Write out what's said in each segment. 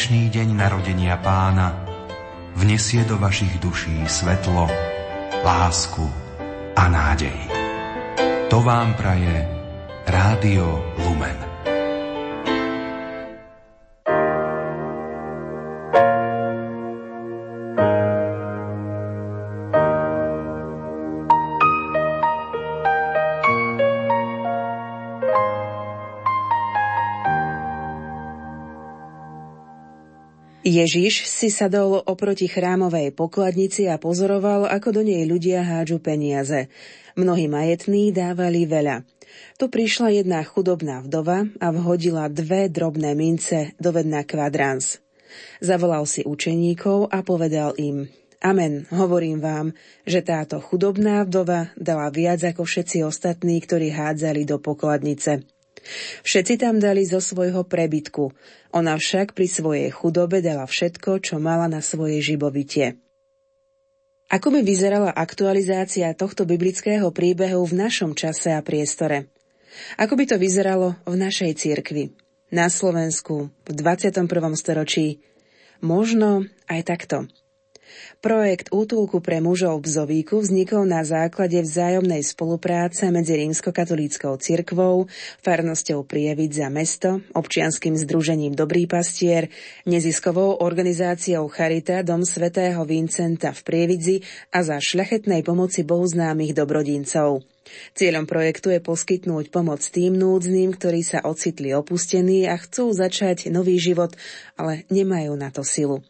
dnešný deň narodenia pána vnesie do vašich duší svetlo, lásku a nádej. To vám praje Rádio Lumen. Ježiš si sadol oproti chrámovej pokladnici a pozoroval, ako do nej ľudia hádžu peniaze. Mnohí majetní dávali veľa. Tu prišla jedna chudobná vdova a vhodila dve drobné mince do vedna kvadrans. Zavolal si učeníkov a povedal im, Amen, hovorím vám, že táto chudobná vdova dala viac ako všetci ostatní, ktorí hádzali do pokladnice. Všetci tam dali zo svojho prebytku, ona však pri svojej chudobe dala všetko, čo mala na svoje živobytie. Ako by vyzerala aktualizácia tohto biblického príbehu v našom čase a priestore? Ako by to vyzeralo v našej cirkvi? Na Slovensku v 21. storočí? Možno aj takto. Projekt útulku pre mužov v Zovíku vznikol na základe vzájomnej spolupráce medzi rímskokatolíckou cirkvou, farnosťou Prievid za mesto, občianským združením Dobrý pastier, neziskovou organizáciou Charita Dom svätého Vincenta v Prievidzi a za šľachetnej pomoci bohuznámych dobrodincov. Cieľom projektu je poskytnúť pomoc tým núdznym, ktorí sa ocitli opustení a chcú začať nový život, ale nemajú na to silu.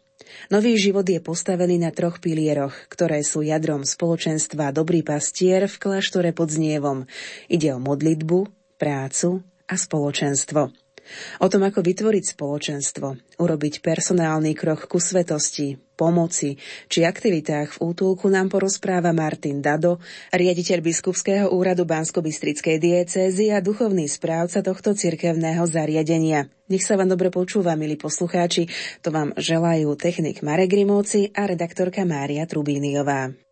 Nový život je postavený na troch pilieroch, ktoré sú jadrom spoločenstva Dobrý pastier v kláštore pod Znievom. Ide o modlitbu, prácu a spoločenstvo. O tom, ako vytvoriť spoločenstvo, urobiť personálny krok ku svetosti, pomoci či aktivitách v útulku nám porozpráva Martin Dado, riaditeľ biskupského úradu Bansko-Bystrickej diecézy a duchovný správca tohto cirkevného zariadenia. Nech sa vám dobre počúva, milí poslucháči, to vám želajú technik Marek Grimovci a redaktorka Mária Trubíniová.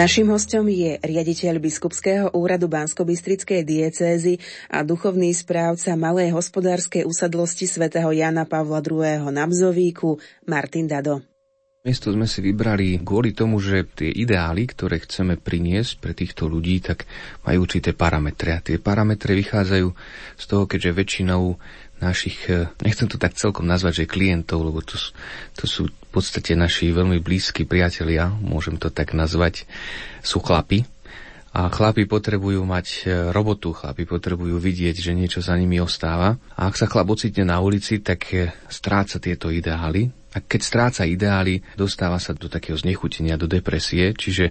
Naším hostom je riaditeľ biskupského úradu Bansko-Bystrickej diecézy a duchovný správca Malej hospodárskej usadlosti svätého Jana Pavla II. na Bzovíku Martin Dado. Miesto sme si vybrali kvôli tomu, že tie ideály, ktoré chceme priniesť pre týchto ľudí, tak majú určité parametre. A tie parametre vychádzajú z toho, keďže väčšinou našich, eh, nechcem to tak celkom nazvať, že klientov, lebo to, to sú v podstate naši veľmi blízki priatelia, môžem to tak nazvať, sú chlapi. A chlapi potrebujú mať eh, robotu, chlapi potrebujú vidieť, že niečo za nimi ostáva. A ak sa chlap ocitne na ulici, tak eh, stráca tieto ideály. A keď stráca ideály, dostáva sa do takého znechutenia, do depresie. Čiže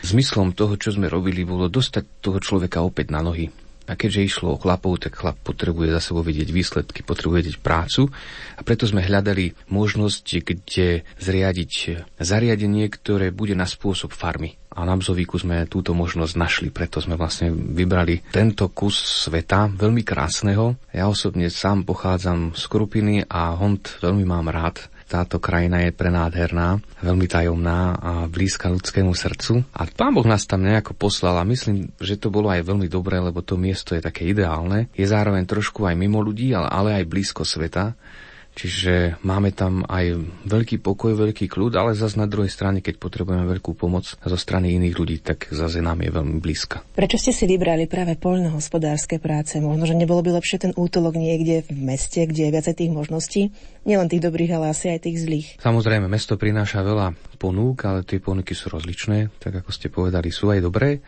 zmyslom toho, čo sme robili, bolo dostať toho človeka opäť na nohy a keďže išlo o chlapov, tak chlap potrebuje za sebou vidieť výsledky, potrebuje vidieť prácu a preto sme hľadali možnosť, kde zriadiť zariadenie, ktoré bude na spôsob farmy. A na Bzovíku sme túto možnosť našli, preto sme vlastne vybrali tento kus sveta, veľmi krásneho. Ja osobne sám pochádzam z Krupiny a Hond veľmi mám rád táto krajina je prenádherná, veľmi tajomná a blízka ľudskému srdcu. A pán Boh nás tam nejako poslal a myslím, že to bolo aj veľmi dobré, lebo to miesto je také ideálne. Je zároveň trošku aj mimo ľudí, ale, aj blízko sveta. Čiže máme tam aj veľký pokoj, veľký kľud, ale zase na druhej strane, keď potrebujeme veľkú pomoc zo strany iných ľudí, tak zase nám je veľmi blízka. Prečo ste si vybrali práve poľnohospodárske práce? Možno, že nebolo by lepšie ten útolok niekde v meste, kde je viacej tých možností? Nielen tých dobrých, ale asi aj tých zlých. Samozrejme, mesto prináša veľa ponúk, ale tie ponuky sú rozličné, tak ako ste povedali, sú aj dobré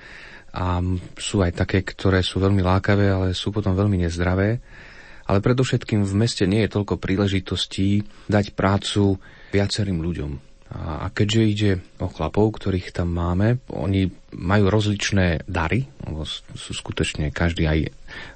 a sú aj také, ktoré sú veľmi lákavé, ale sú potom veľmi nezdravé ale predovšetkým v meste nie je toľko príležitostí dať prácu viacerým ľuďom. A keďže ide o chlapov, ktorých tam máme, oni majú rozličné dary, lebo sú skutočne každý aj,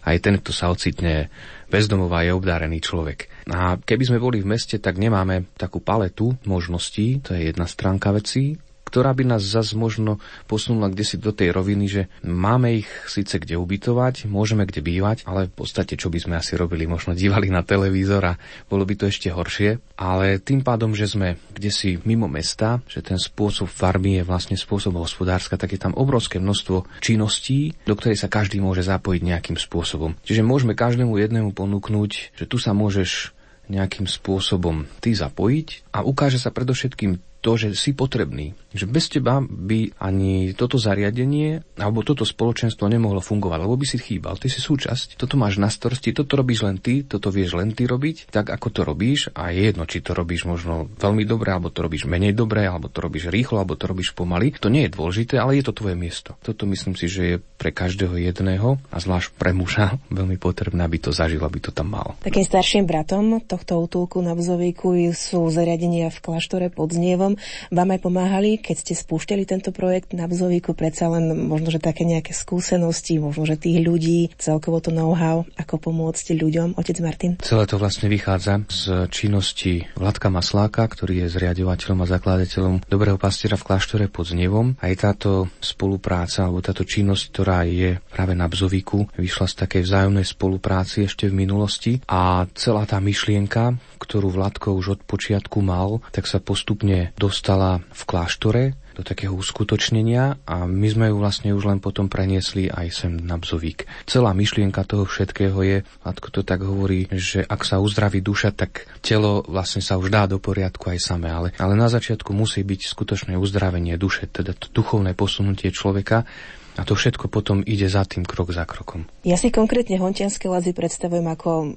aj ten, kto sa ocitne bezdomová, je obdárený človek. A keby sme boli v meste, tak nemáme takú paletu možností, to je jedna stránka vecí, ktorá by nás zase možno posunula kde si do tej roviny, že máme ich síce kde ubytovať, môžeme kde bývať, ale v podstate čo by sme asi robili, možno dívali na televízor a bolo by to ešte horšie. Ale tým pádom, že sme kde si mimo mesta, že ten spôsob farmy je vlastne spôsob hospodárska, tak je tam obrovské množstvo činností, do ktorej sa každý môže zapojiť nejakým spôsobom. Čiže môžeme každému jednému ponúknuť, že tu sa môžeš nejakým spôsobom ty zapojiť a ukáže sa predovšetkým to, že si potrebný. Že bez teba by ani toto zariadenie alebo toto spoločenstvo nemohlo fungovať, lebo by si chýbal. Ty si súčasť, toto máš na starosti, toto robíš len ty, toto vieš len ty robiť, tak ako to robíš a je jedno, či to robíš možno veľmi dobre, alebo to robíš menej dobre, alebo to robíš rýchlo, alebo to robíš pomaly. To nie je dôležité, ale je to tvoje miesto. Toto myslím si, že je pre každého jedného a zvlášť pre muža veľmi potrebné, aby to zažil, aby to tam mal. Takým starším bratom tohto útulku na Bzovíku sú zariadenia v kláštore pod Znievom vám aj pomáhali, keď ste spúšťali tento projekt na Bzovíku, predsa len možno, že také nejaké skúsenosti, možno, že tých ľudí, celkovo to know-how, ako pomôcť ľuďom. Otec Martin? Celé to vlastne vychádza z činnosti Vladka Masláka, ktorý je zriadovateľom a zakladateľom Dobrého pastiera v kláštore pod Znevom. Aj táto spolupráca, alebo táto činnosť, ktorá je práve na Bzovíku, vyšla z takej vzájomnej spolupráci ešte v minulosti a celá tá myšlienka, ktorú Vladko už od počiatku mal, tak sa postupne dostala v kláštore do takého uskutočnenia a my sme ju vlastne už len potom preniesli aj sem na Bzovík. Celá myšlienka toho všetkého je, Vladko to tak hovorí, že ak sa uzdraví duša, tak telo vlastne sa už dá do poriadku aj samé, ale, ale na začiatku musí byť skutočné uzdravenie duše, teda to duchovné posunutie človeka a to všetko potom ide za tým krok za krokom. Ja si konkrétne Hontianské lazy predstavujem ako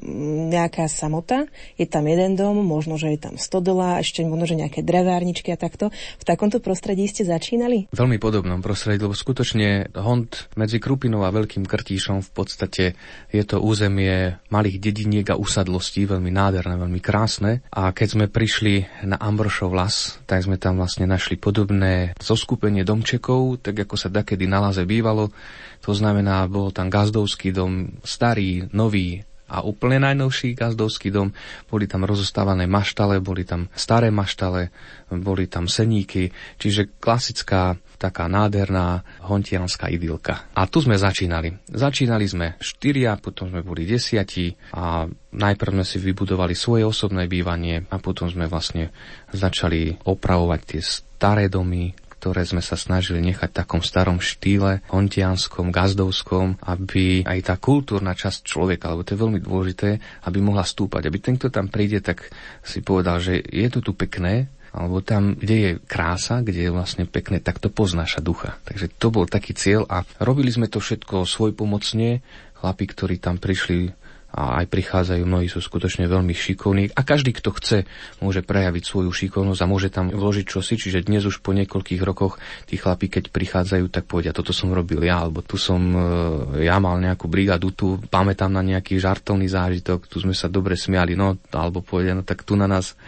nejaká samota. Je tam jeden dom, možno, že je tam stodola, ešte možno, že nejaké drevárničky a takto. V takomto prostredí ste začínali? V veľmi podobnom prostredí, lebo skutočne Hont medzi Krupinou a Veľkým Krtíšom v podstate je to územie malých dediniek a usadlostí, veľmi nádherné, veľmi krásne. A keď sme prišli na Ambrošov las, tak sme tam vlastne našli podobné zoskupenie domčekov, tak ako sa dakedy na bývalo. To znamená, bol tam gazdovský dom, starý, nový a úplne najnovší gazdovský dom. Boli tam rozostávané maštale, boli tam staré maštale, boli tam seníky, čiže klasická taká nádherná hontianská idylka. A tu sme začínali. Začínali sme štyria, potom sme boli desiatí a najprv sme si vybudovali svoje osobné bývanie a potom sme vlastne začali opravovať tie staré domy, ktoré sme sa snažili nechať v takom starom štýle, hontianskom, gazdovskom, aby aj tá kultúrna časť človeka, lebo to je veľmi dôležité, aby mohla stúpať. Aby ten, kto tam príde, tak si povedal, že je to tu pekné, alebo tam, kde je krása, kde je vlastne pekné, tak to poznáša ducha. Takže to bol taký cieľ a robili sme to všetko svojpomocne. Chlapi, ktorí tam prišli a aj prichádzajú, mnohí sú skutočne veľmi šikovní. A každý, kto chce, môže prejaviť svoju šikovnosť a môže tam vložiť čosi, čiže dnes už po niekoľkých rokoch tí chlapi, keď prichádzajú, tak povedia, toto som robil ja, alebo tu som e, ja mal nejakú brigadu, tu pamätám na nejaký žartovný zážitok, tu sme sa dobre smiali, no, alebo povedia, no tak tu na nás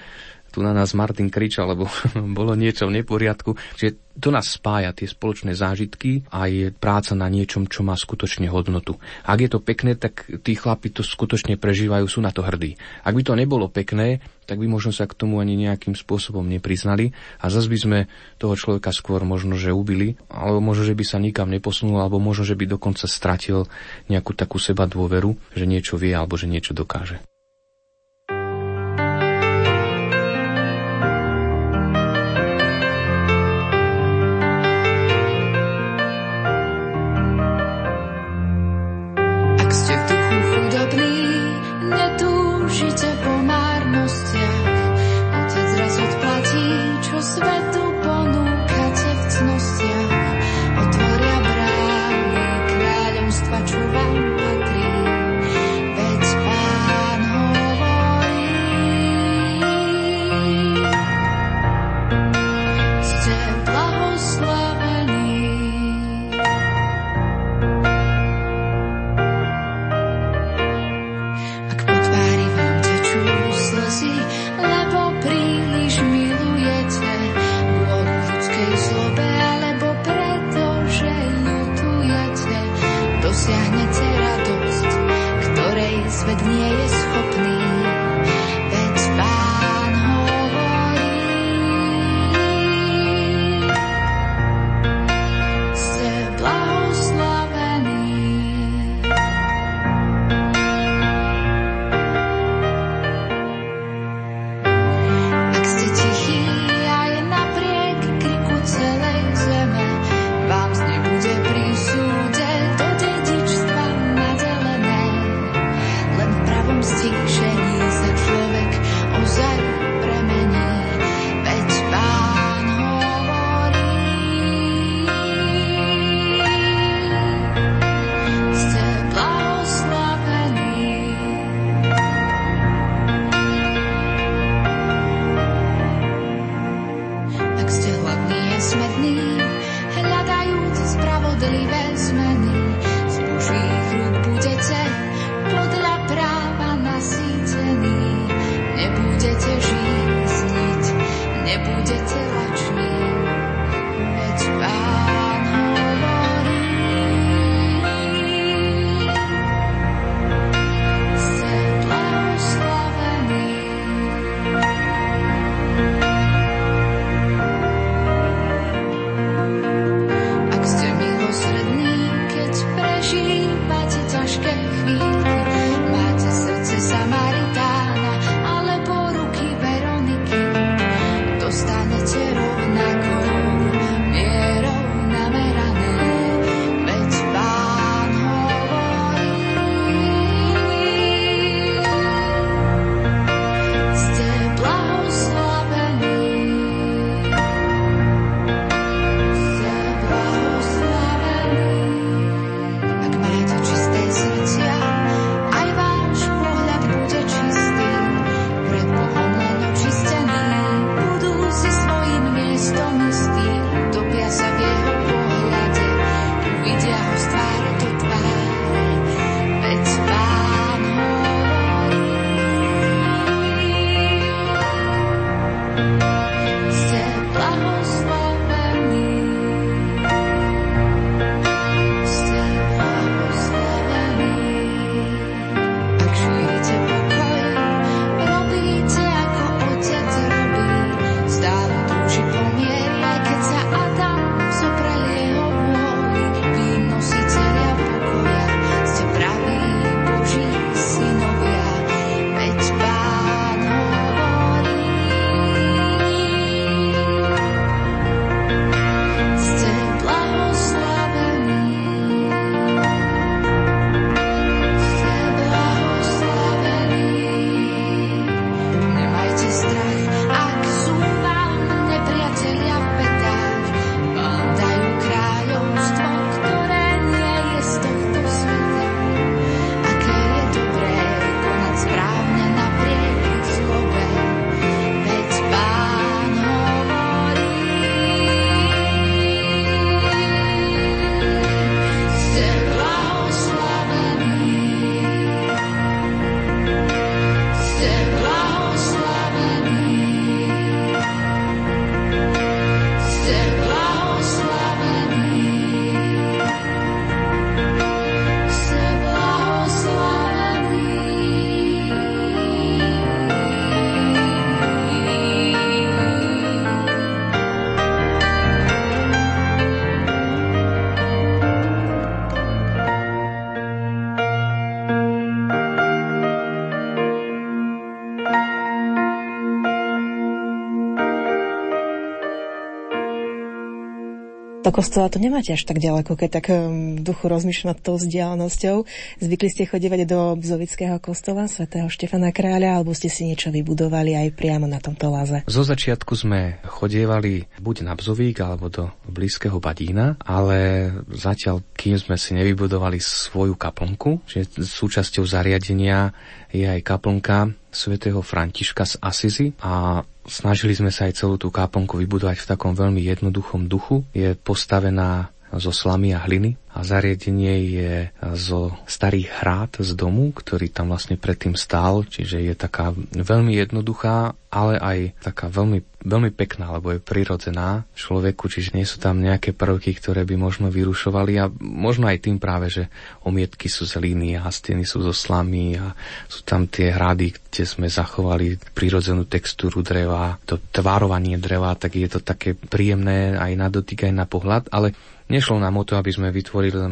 tu na nás Martin kričal, lebo bolo niečo v neporiadku. Čiže to nás spája, tie spoločné zážitky a je práca na niečom, čo má skutočne hodnotu. Ak je to pekné, tak tí chlapi to skutočne prežívajú, sú na to hrdí. Ak by to nebolo pekné, tak by možno sa k tomu ani nejakým spôsobom nepriznali a zase by sme toho človeka skôr možno, že ubili, alebo možno, že by sa nikam neposunul, alebo možno, že by dokonca stratil nejakú takú seba dôveru, že niečo vie alebo že niečo dokáže. Do kostola to nemáte až tak ďaleko, keď tak v duchu rozmýšľam nad tou vzdialenosťou. Zvykli ste chodívať do Bzovického kostola svätého Štefana Kráľa, alebo ste si niečo vybudovali aj priamo na tomto láze? Zo začiatku sme chodievali buď na Bzovík, alebo do blízkeho Badína, ale zatiaľ, kým sme si nevybudovali svoju kaplnku, že súčasťou zariadenia je aj kaplnka svätého Františka z Asizi a snažili sme sa aj celú tú kaplnku vybudovať v takom veľmi jednoduchom duchu. Je postavená zo slamy a hliny. A zariadenie je zo starých hrát z domu, ktorý tam vlastne predtým stál, čiže je taká veľmi jednoduchá, ale aj taká veľmi, veľmi pekná, lebo je prirodzená človeku, čiže nie sú tam nejaké prvky, ktoré by možno vyrušovali. A možno aj tým práve, že omietky sú z hliny a steny sú zo slamy a sú tam tie hrady, kde sme zachovali prirodzenú textúru dreva, to tvárovanie dreva, tak je to také príjemné aj na dotyk, aj na pohľad, ale Nešlo nám o to, aby sme vytvorili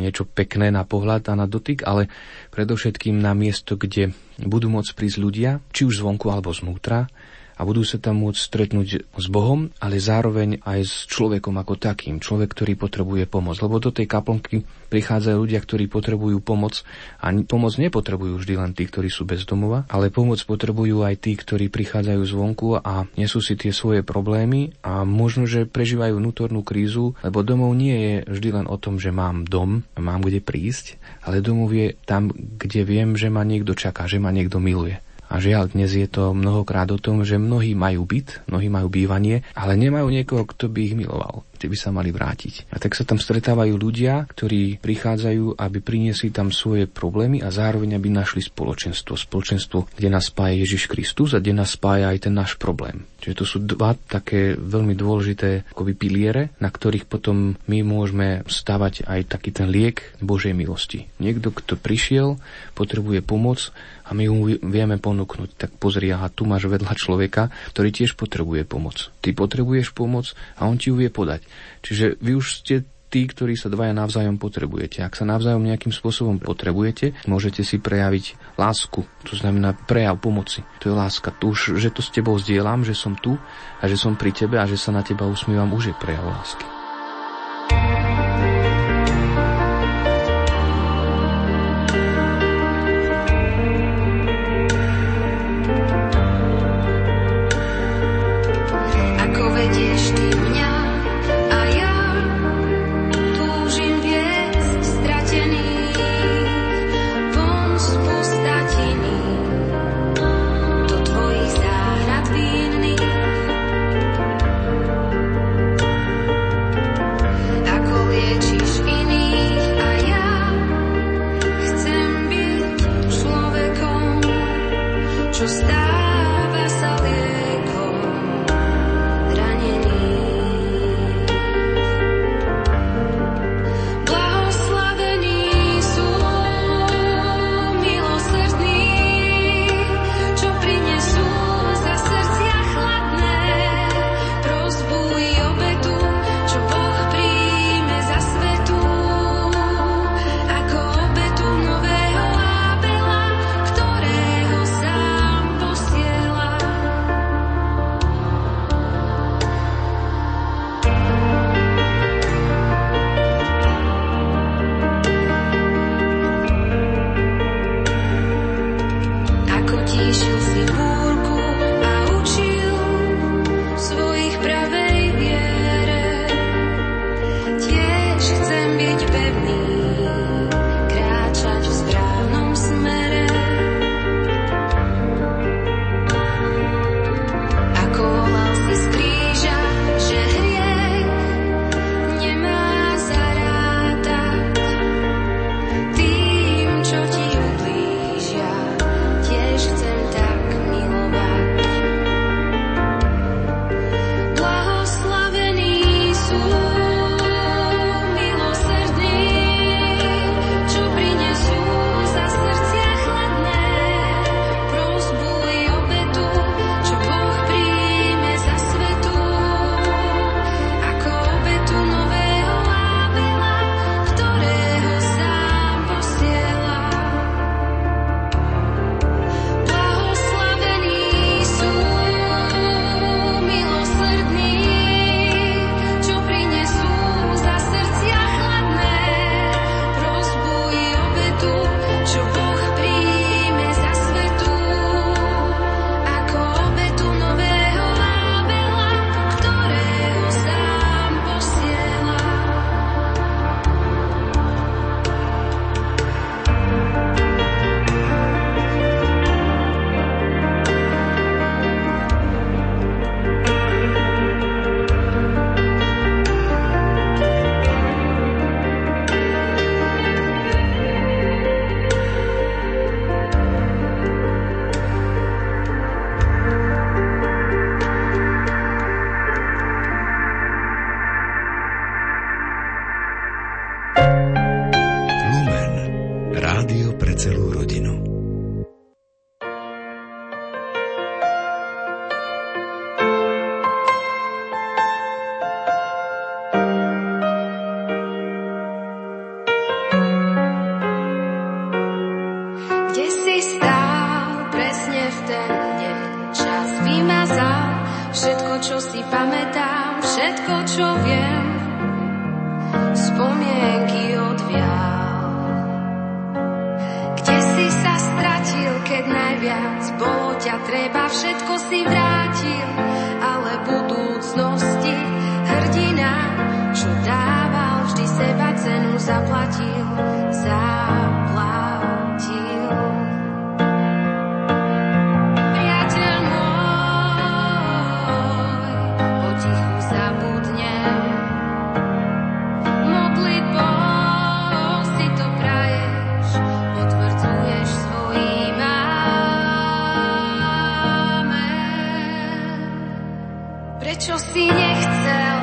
niečo pekné na pohľad a na dotyk, ale predovšetkým na miesto, kde budú môcť prísť ľudia, či už zvonku alebo znútra, a budú sa tam môcť stretnúť s Bohom, ale zároveň aj s človekom ako takým, človek, ktorý potrebuje pomoc. Lebo do tej kaplnky prichádzajú ľudia, ktorí potrebujú pomoc a pomoc nepotrebujú vždy len tí, ktorí sú bez domova, ale pomoc potrebujú aj tí, ktorí prichádzajú zvonku a nesú si tie svoje problémy a možno, že prežívajú vnútornú krízu, lebo domov nie je vždy len o tom, že mám dom, mám kde prísť, ale domov je tam, kde viem, že ma niekto čaká, že ma niekto miluje. A žiaľ, dnes je to mnohokrát o tom, že mnohí majú byt, mnohí majú bývanie, ale nemajú niekoho, kto by ich miloval tí by sa mali vrátiť. A tak sa tam stretávajú ľudia, ktorí prichádzajú, aby priniesli tam svoje problémy a zároveň aby našli spoločenstvo. Spoločenstvo, kde nás spája Ježiš Kristus a kde nás spája aj ten náš problém. Čiže to sú dva také veľmi dôležité akoby piliere, na ktorých potom my môžeme stavať aj taký ten liek Božej milosti. Niekto, kto prišiel, potrebuje pomoc my mu vieme ponúknuť. Tak pozri, aha, tu máš vedľa človeka, ktorý tiež potrebuje pomoc. Ty potrebuješ pomoc a on ti ju vie podať. Čiže vy už ste tí, ktorí sa dvaja navzájom potrebujete. Ak sa navzájom nejakým spôsobom potrebujete, môžete si prejaviť lásku. To znamená prejav pomoci. To je láska. Tu už, že to s tebou zdieľam, že som tu a že som pri tebe a že sa na teba usmievam, už je prejav lásky. čo si nechcel.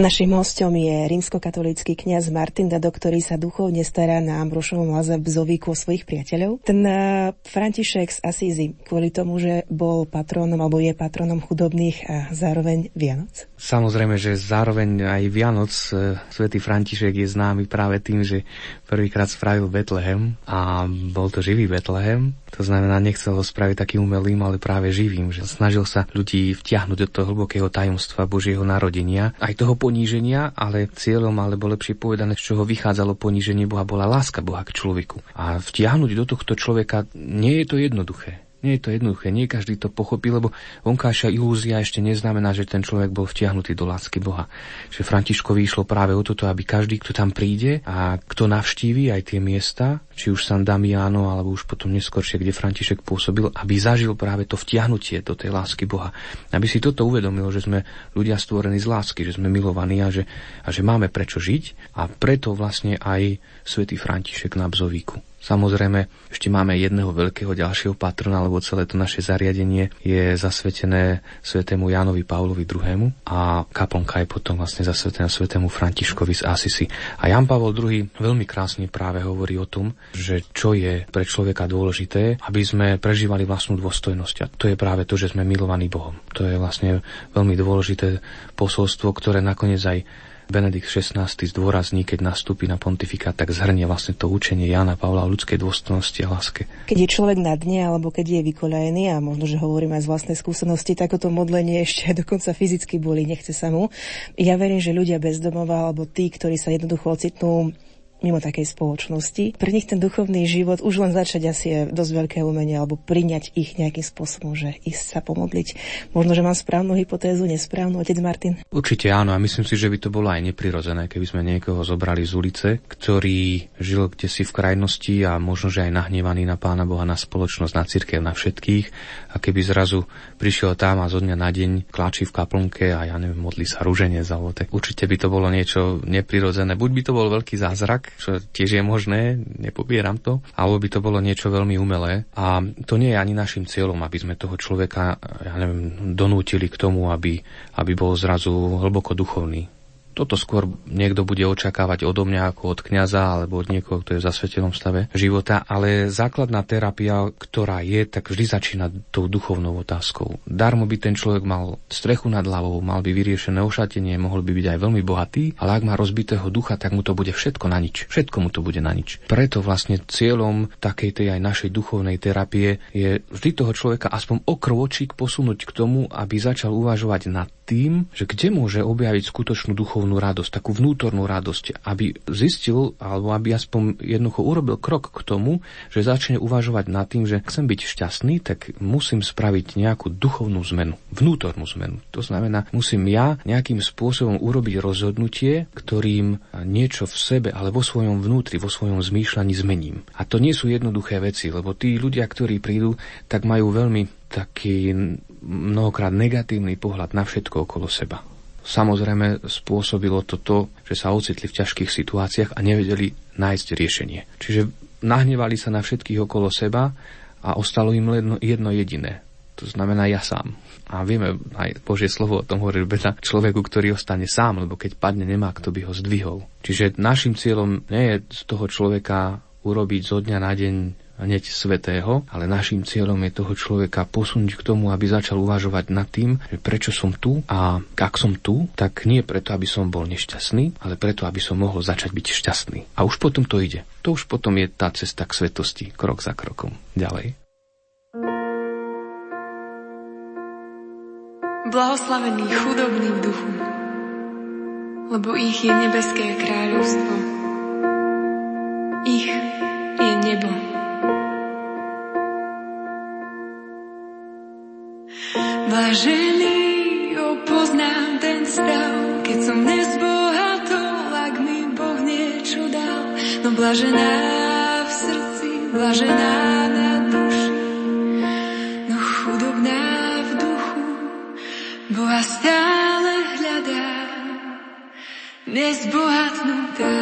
Našim hostom je rímskokatolícky kňaz Martin Dado, ktorý sa duchovne stará na Ambrošovom laze v Zovíku o svojich priateľov. Ten uh, František z Asízy, kvôli tomu, že bol patrónom alebo je patrónom chudobných a zároveň Vianoc? Samozrejme, že zároveň aj Vianoc uh, svätý František je známy práve tým, že prvýkrát spravil Betlehem a bol to živý Betlehem. To znamená, nechcel ho spraviť takým umelým, ale práve živým, že snažil sa ľudí vtiahnuť do toho hlbokého tajomstva Božieho narodenia, aj toho poníženia, ale cieľom, alebo lepšie povedané, z čoho vychádzalo poníženie Boha, bola láska Boha k človeku. A vtiahnuť do tohto človeka nie je to jednoduché. Nie je to jednoduché, nie každý to pochopí, lebo vonkajšia ilúzia ešte neznamená, že ten človek bol vtiahnutý do lásky Boha. Že Františkovi išlo práve o toto, aby každý, kto tam príde a kto navštíví aj tie miesta, či už San Damiano, alebo už potom neskôršie, kde František pôsobil, aby zažil práve to vtiahnutie do tej lásky Boha. Aby si toto uvedomil, že sme ľudia stvorení z lásky, že sme milovaní a že, a že máme prečo žiť a preto vlastne aj svätý František na Bzovíku. Samozrejme, ešte máme jedného veľkého ďalšieho patrona, lebo celé to naše zariadenie je zasvetené svetému Jánovi Pavlovi II. a kaplnka je potom vlastne zasvetená svetému Františkovi z Asisi. A Jan Pavol II veľmi krásne práve hovorí o tom, že čo je pre človeka dôležité, aby sme prežívali vlastnú dôstojnosť. A to je práve to, že sme milovaní Bohom. To je vlastne veľmi dôležité posolstvo, ktoré nakoniec aj Benedikt XVI zdôrazní, keď nastúpi na pontifikát, tak zhrnie vlastne to učenie Jana Pavla o ľudskej dôstojnosti a láske. Keď je človek na dne, alebo keď je vykoľajený, a možno, že hovorím aj z vlastnej skúsenosti, tak to modlenie ešte dokonca fyzicky boli, nechce sa mu. Ja verím, že ľudia bezdomova, alebo tí, ktorí sa jednoducho ocitnú mimo takej spoločnosti. Pre nich ten duchovný život už len začať asi je dosť veľké umenie, alebo priňať ich nejakým spôsobom, že ísť sa pomodliť. Možno, že mám správnu hypotézu, nesprávnu, otec Martin? Určite áno a myslím si, že by to bolo aj neprirodzené, keby sme niekoho zobrali z ulice, ktorý žil kde si v krajnosti a možno, že aj nahnevaný na Pána Boha, na spoločnosť, na církev, na všetkých a keby zrazu prišiel tam a zo dňa na deň kláči v kaplnke a ja neviem, modlí sa rúženie za Určite by to bolo niečo neprirodzené. Buď by to bol veľký zázrak, čo tiež je možné, nepopieram to, alebo by to bolo niečo veľmi umelé. A to nie je ani našim cieľom, aby sme toho človeka, ja neviem, donútili k tomu, aby, aby bol zrazu hlboko duchovný toto skôr niekto bude očakávať odo mňa ako od kňaza alebo od niekoho, kto je v zasvetenom stave života, ale základná terapia, ktorá je, tak vždy začína tou duchovnou otázkou. Darmo by ten človek mal strechu nad hlavou, mal by vyriešené ošatenie, mohol by byť aj veľmi bohatý, ale ak má rozbitého ducha, tak mu to bude všetko na nič. Všetko mu to bude na nič. Preto vlastne cieľom takej tej aj našej duchovnej terapie je vždy toho človeka aspoň o krôčik posunúť k tomu, aby začal uvažovať nad tým, že kde môže objaviť skutočnú duchovnú radosť, takú vnútornú radosť, aby zistil, alebo aby aspoň jednoducho urobil krok k tomu, že začne uvažovať nad tým, že chcem byť šťastný, tak musím spraviť nejakú duchovnú zmenu, vnútornú zmenu. To znamená, musím ja nejakým spôsobom urobiť rozhodnutie, ktorým niečo v sebe, ale vo svojom vnútri, vo svojom zmýšľaní zmením. A to nie sú jednoduché veci, lebo tí ľudia, ktorí prídu, tak majú veľmi taký mnohokrát negatívny pohľad na všetko okolo seba. Samozrejme spôsobilo to to, že sa ocitli v ťažkých situáciách a nevedeli nájsť riešenie. Čiže nahnevali sa na všetkých okolo seba a ostalo im jedno, jedno jediné. To znamená ja sám. A vieme, aj Božie slovo o tom hovorí, beda človeku, ktorý ostane sám, lebo keď padne, nemá kto by ho zdvihol. Čiže našim cieľom nie je z toho človeka urobiť zo dňa na deň hneď svetého, ale našim cieľom je toho človeka posunúť k tomu, aby začal uvažovať nad tým, že prečo som tu a ak som tu, tak nie preto, aby som bol nešťastný, ale preto, aby som mohol začať byť šťastný. A už potom to ide. To už potom je tá cesta k svetosti, krok za krokom. Ďalej. Blahoslavení chudobní v duchu, lebo ich je nebeské kráľovstvo. Ich je nebo. Blažený opoznám ten stav, keď som nezbohatol, ak mi Boh niečo dal. No blažená v srdci, blažená na duši, no chudobná v duchu, Boha stále hľadá, nezbohatnutá.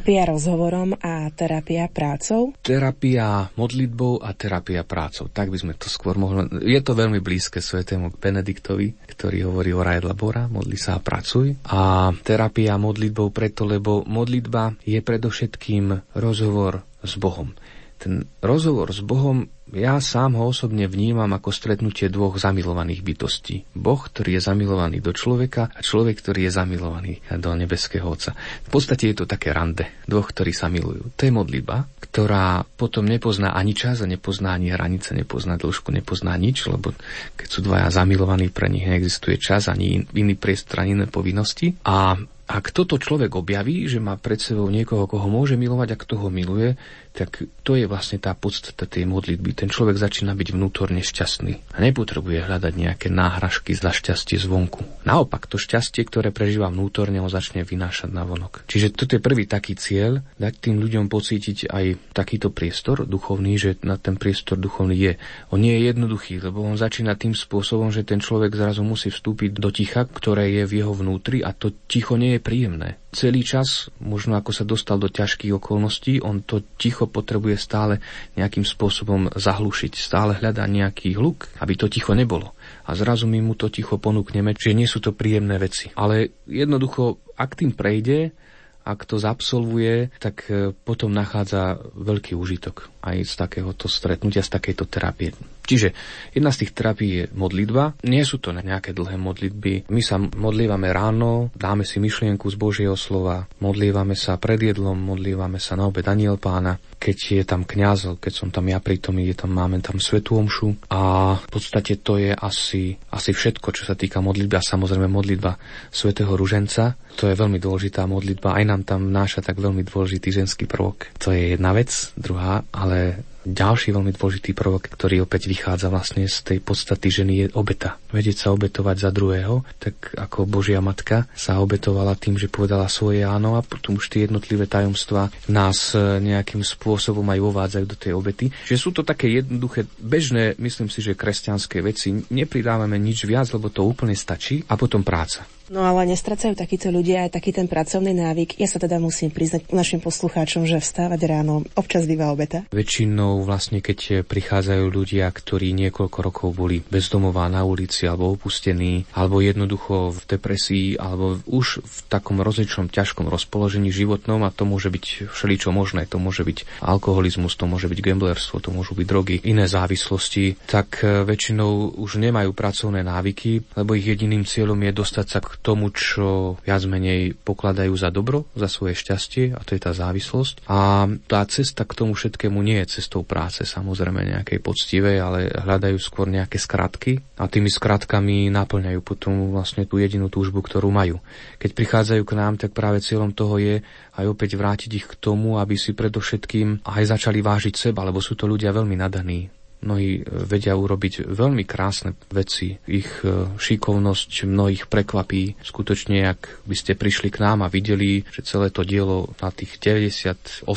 Terapia rozhovorom a terapia prácou? Terapia modlitbou a terapia prácou. Tak by sme to skôr mohli... Je to veľmi blízke svetému Benediktovi, ktorý hovorí o raje labora, modli sa a pracuj. A terapia modlitbou preto, lebo modlitba je predovšetkým rozhovor s Bohom. Ten rozhovor s Bohom ja sám ho osobne vnímam ako stretnutie dvoch zamilovaných bytostí. Boh, ktorý je zamilovaný do človeka a človek, ktorý je zamilovaný do nebeského Otca. V podstate je to také rande dvoch, ktorí sa milujú. To je modlitba, ktorá potom nepozná ani čas a nepozná ani hranice, nepozná dĺžku, nepozná nič, lebo keď sú dvaja zamilovaní, pre nich neexistuje čas ani iný priestor, ani iné povinnosti. A ak toto človek objaví, že má pred sebou niekoho, koho môže milovať a kto ho miluje, tak to je vlastne tá podstata tej modlitby. Ten človek začína byť vnútorne šťastný a nepotrebuje hľadať nejaké náhražky za šťastie zvonku. Naopak, to šťastie, ktoré prežíva vnútorne, ho začne vynášať na vonok. Čiže toto je prvý taký cieľ, dať tým ľuďom pocítiť aj takýto priestor duchovný, že na ten priestor duchovný je. On nie je jednoduchý, lebo on začína tým spôsobom, že ten človek zrazu musí vstúpiť do ticha, ktoré je v jeho vnútri a to ticho nie je príjemné celý čas, možno ako sa dostal do ťažkých okolností, on to ticho potrebuje stále nejakým spôsobom zahlušiť, stále hľadá nejaký hluk, aby to ticho nebolo. A zrazu my mu to ticho ponúkneme, že nie sú to príjemné veci. Ale jednoducho, ak tým prejde, ak to zabsolvuje, tak e, potom nachádza veľký užitok aj z takéhoto stretnutia, z takejto terapie. Čiže jedna z tých terapií je modlitba. Nie sú to nejaké dlhé modlitby. My sa modlívame ráno, dáme si myšlienku z Božieho slova, modlívame sa pred jedlom, modlívame sa na obed Aniel pána. Keď je tam kňaz, keď som tam ja prítomný, je tam, máme tam svetú omšu a v podstate to je asi, asi všetko, čo sa týka modlitby a samozrejme modlitba svätého Ruženca. To je veľmi dôležitá modlitba, aj nám tam náša tak veľmi dôležitý ženský prvok. To je jedna vec. Druhá, ale ďalší veľmi dôležitý prvok, ktorý opäť vychádza vlastne z tej podstaty ženy je obeta. Vedieť sa obetovať za druhého, tak ako Božia Matka sa obetovala tým, že povedala svoje áno a potom už tie jednotlivé tajomstvá nás e, nejakým spôsobom aj uvádzajú do tej obety. Že sú to také jednoduché, bežné, myslím si, že kresťanské veci. Nepridávame nič viac, lebo to úplne stačí a potom práca. No ale nestracajú takíto ľudia aj taký ten pracovný návyk. Ja sa teda musím priznať našim poslucháčom, že vstávať ráno občas býva obeta. Väčšinou vlastne, keď prichádzajú ľudia, ktorí niekoľko rokov boli bezdomová na ulici alebo opustení, alebo jednoducho v depresii, alebo už v takom rozličnom ťažkom rozpoložení životnom a to môže byť všeličo možné. To môže byť alkoholizmus, to môže byť gamblerstvo, to môžu byť drogy, iné závislosti, tak e, väčšinou už nemajú pracovné návyky, lebo ich jediným cieľom je dostať sa k tomu, čo viac menej pokladajú za dobro, za svoje šťastie a to je tá závislosť. A tá cesta k tomu všetkému nie je cestou práce, samozrejme nejakej poctivej, ale hľadajú skôr nejaké skratky a tými skratkami naplňajú potom vlastne tú jedinú túžbu, ktorú majú. Keď prichádzajú k nám, tak práve cieľom toho je aj opäť vrátiť ich k tomu, aby si predovšetkým aj začali vážiť seba, lebo sú to ľudia veľmi nadaní, Mnohí e, vedia urobiť veľmi krásne veci. Ich e, šikovnosť mnohých prekvapí. Skutočne, ak by ste prišli k nám a videli, že celé to dielo na tých 98%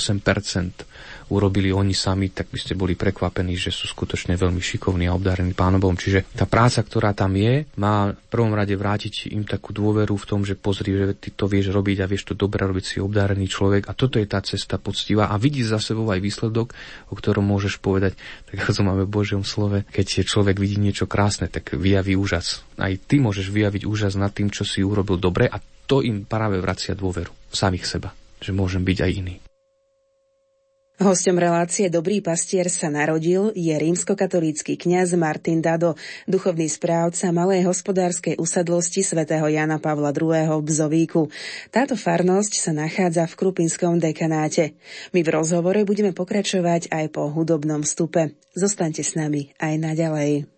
urobili oni sami, tak by ste boli prekvapení, že sú skutočne veľmi šikovní a obdarení pánom. Čiže tá práca, ktorá tam je, má v prvom rade vrátiť im takú dôveru v tom, že pozri, že ty to vieš robiť a vieš to dobre robiť si obdarený človek a toto je tá cesta poctivá a vidí za sebou aj výsledok, o ktorom môžeš povedať, tak ako to máme v Božiom slove, keď človek vidí niečo krásne, tak vyjaví úžas. Aj ty môžeš vyjaviť úžas nad tým, čo si urobil dobre a to im práve vracia dôveru samých seba, že môžem byť aj iný. Hostom relácie Dobrý pastier sa narodil je rímskokatolícky kňaz Martin Dado, duchovný správca malej hospodárskej usadlosti svätého Jana Pavla II. v Bzovíku. Táto farnosť sa nachádza v Krupinskom dekanáte. My v rozhovore budeme pokračovať aj po hudobnom stupe. Zostaňte s nami aj naďalej.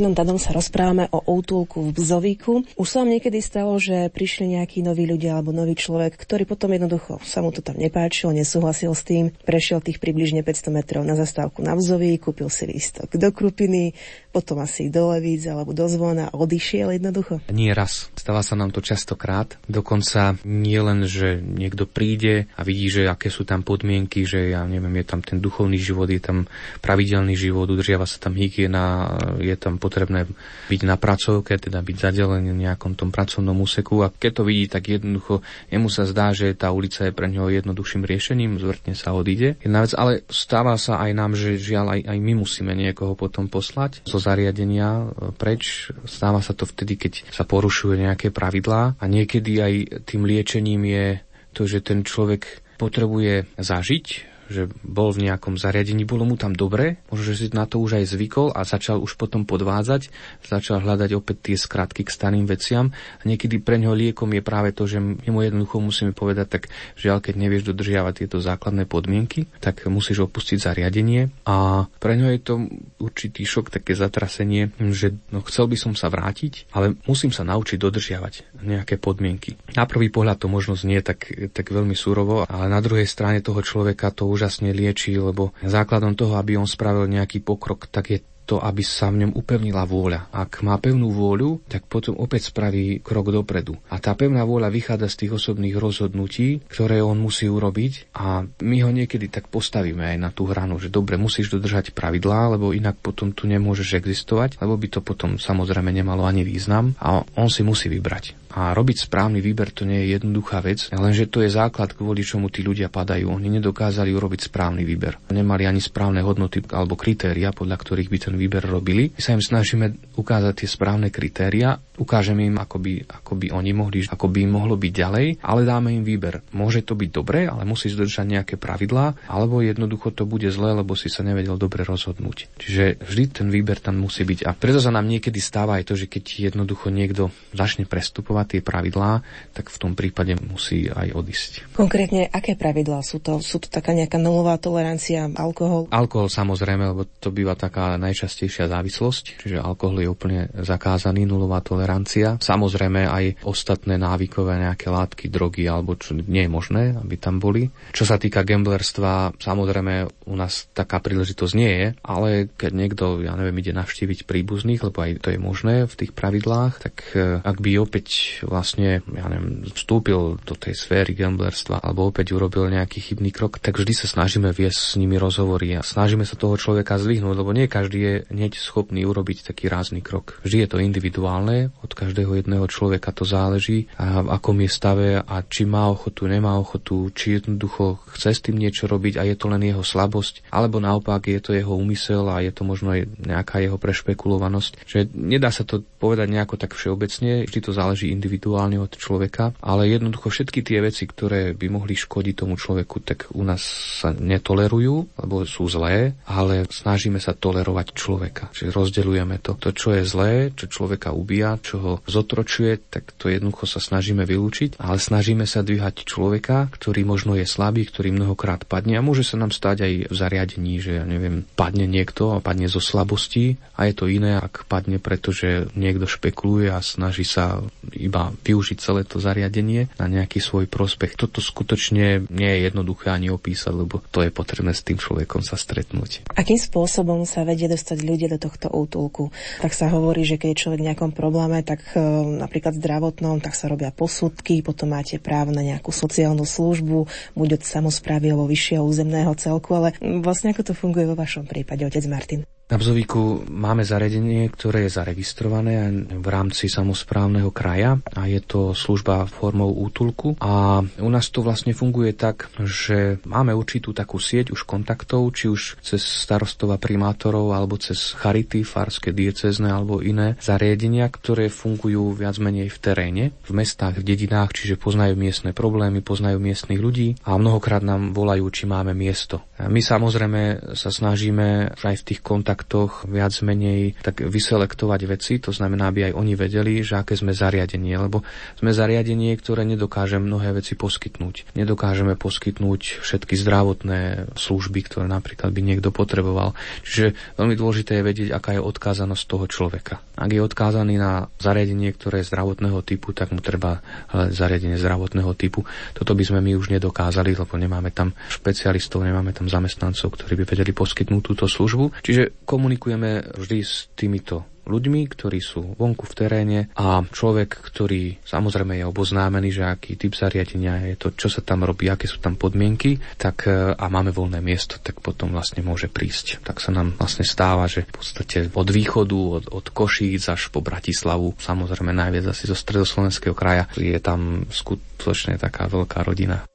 Martinom Dadom sa rozprávame o útulku v Bzovíku. Už sa vám niekedy stalo, že prišli nejakí noví ľudia alebo nový človek, ktorý potom jednoducho sa mu to tam nepáčilo, nesúhlasil s tým, prešiel tých približne 500 metrov na zastávku na Bzovík, kúpil si lístok do Krupiny, potom asi do Levíc alebo do Zvona a odišiel jednoducho. Nie raz. Stáva sa nám to častokrát. Dokonca nie len, že niekto príde a vidí, že aké sú tam podmienky, že ja neviem, je tam ten duchovný život, je tam pravidelný život, udržiava sa tam hygiena, je tam potrebné byť na pracovke, teda byť zadelený v nejakom tom pracovnom úseku a keď to vidí, tak jednoducho jemu sa zdá, že tá ulica je pre neho jednoduchším riešením, zvrtne sa odíde. Jedna vec, ale stáva sa aj nám, že žiaľ aj, aj my musíme niekoho potom poslať zo zariadenia e, preč. Stáva sa to vtedy, keď sa porušujú nejaké pravidlá a niekedy aj tým liečením je to, že ten človek potrebuje zažiť že bol v nejakom zariadení, bolo mu tam dobre, možno, že si na to už aj zvykol a začal už potom podvádzať, začal hľadať opäť tie skratky k starým veciam a niekedy pre ňoho liekom je práve to, že my mu jednoducho musíme povedať, tak žiaľ, keď nevieš dodržiavať tieto základné podmienky, tak musíš opustiť zariadenie a pre ňo je to určitý šok, také zatrasenie, že no, chcel by som sa vrátiť, ale musím sa naučiť dodržiavať nejaké podmienky. Na prvý pohľad to možno znie tak, tak veľmi surovo, ale na druhej strane toho človeka to úžasne lieči, lebo základom toho, aby on spravil nejaký pokrok, tak je to, aby sa v ňom upevnila vôľa. Ak má pevnú vôľu, tak potom opäť spraví krok dopredu. A tá pevná vôľa vychádza z tých osobných rozhodnutí, ktoré on musí urobiť a my ho niekedy tak postavíme aj na tú hranu, že dobre, musíš dodržať pravidlá, lebo inak potom tu nemôžeš existovať, lebo by to potom samozrejme nemalo ani význam a on si musí vybrať. A robiť správny výber to nie je jednoduchá vec, lenže to je základ, kvôli čomu tí ľudia padajú. Oni nedokázali urobiť správny výber. Nemali ani správne hodnoty alebo kritéria, podľa ktorých by ten výber robili. My sa im snažíme ukázať tie správne kritéria, ukážeme im, ako by, ako by oni mohli, ako by im mohlo byť ďalej, ale dáme im výber. Môže to byť dobré, ale musí dodržať nejaké pravidlá, alebo jednoducho to bude zlé, lebo si sa nevedel dobre rozhodnúť. Čiže vždy ten výber tam musí byť. A preto sa nám niekedy stáva aj to, že keď jednoducho niekto začne prestupovať tie pravidlá, tak v tom prípade musí aj odísť. Konkrétne, aké pravidlá sú to? Sú to taká nejaká nulová tolerancia, alkohol? Alkohol samozrejme, lebo to býva taká najčastejšia závislosť, čiže alkohol je úplne zakázaný, nulová tolerancia. Samozrejme aj ostatné návykové nejaké látky, drogy, alebo čo nie je možné, aby tam boli. Čo sa týka gamblerstva, samozrejme u nás taká príležitosť nie je, ale keď niekto, ja neviem, ide navštíviť príbuzných, lebo aj to je možné v tých pravidlách, tak eh, ak by opäť vlastne, ja neviem, vstúpil do tej sféry gamblerstva alebo opäť urobil nejaký chybný krok, tak vždy sa snažíme viesť s nimi rozhovory a snažíme sa toho človeka zlyhnúť, lebo nie každý je hneď schopný urobiť taký rázny krok. Vždy je to individuálne, od každého jedného človeka to záleží, a v akom je stave a či má ochotu, nemá ochotu, či jednoducho chce s tým niečo robiť a je to len jeho slabosť, alebo naopak je to jeho úmysel a je to možno nejaká jeho prešpekulovanosť. Že nedá sa to povedať nejako tak všeobecne, vždy to záleží individuálne od človeka, ale jednoducho všetky tie veci, ktoré by mohli škodiť tomu človeku, tak u nás sa netolerujú, lebo sú zlé, ale snažíme sa tolerovať človeka. Čiže rozdeľujeme to. To, čo je zlé, čo človeka ubíja, čo ho zotročuje, tak to jednoducho sa snažíme vylúčiť, ale snažíme sa dvíhať človeka, ktorý možno je slabý, ktorý mnohokrát padne a môže sa nám stať aj v zariadení, že ja neviem, padne niekto a padne zo slabostí a je to iné, ak padne, pretože niekto špekuluje a snaží sa iba využiť celé to zariadenie na nejaký svoj prospech. Toto skutočne nie je jednoduché ani opísať, lebo to je potrebné s tým človekom sa stretnúť. Akým spôsobom sa vedie dostať ľudia do tohto útulku? Tak sa hovorí, že keď je človek v nejakom probléme, tak e, napríklad zdravotnom, tak sa robia posudky, potom máte právo na nejakú sociálnu službu, buď od samozprávy alebo vyššieho územného celku, ale vlastne ako to funguje vo vašom prípade, otec Martin? Na Bzovíku máme zariadenie, ktoré je zaregistrované v rámci samozprávneho kraja a je to služba formou útulku. A u nás to vlastne funguje tak, že máme určitú takú sieť už kontaktov, či už cez starostova primátorov alebo cez charity, farské, diecezne alebo iné zariadenia, ktoré fungujú viac menej v teréne, v mestách, v dedinách, čiže poznajú miestne problémy, poznajú miestnych ľudí a mnohokrát nám volajú, či máme miesto. A my samozrejme sa snažíme aj v tých kontaktoch kontaktoch viac menej tak vyselektovať veci, to znamená, aby aj oni vedeli, že aké sme zariadenie, lebo sme zariadenie, ktoré nedokáže mnohé veci poskytnúť. Nedokážeme poskytnúť všetky zdravotné služby, ktoré napríklad by niekto potreboval. Čiže veľmi dôležité je vedieť, aká je odkázanosť toho človeka. Ak je odkázaný na zariadenie, ktoré je zdravotného typu, tak mu treba zariadenie zdravotného typu. Toto by sme my už nedokázali, lebo nemáme tam špecialistov, nemáme tam zamestnancov, ktorí by vedeli poskytnúť túto službu. Čiže komunikujeme vždy s týmito ľuďmi, ktorí sú vonku v teréne a človek, ktorý samozrejme je oboznámený, že aký typ zariadenia je to, čo sa tam robí, aké sú tam podmienky, tak e, a máme voľné miesto, tak potom vlastne môže prísť. Tak sa nám vlastne stáva, že v podstate od východu, od, od Košíc až po Bratislavu, samozrejme najviac asi zo stredoslovenského kraja, je tam skutočne taká veľká rodina.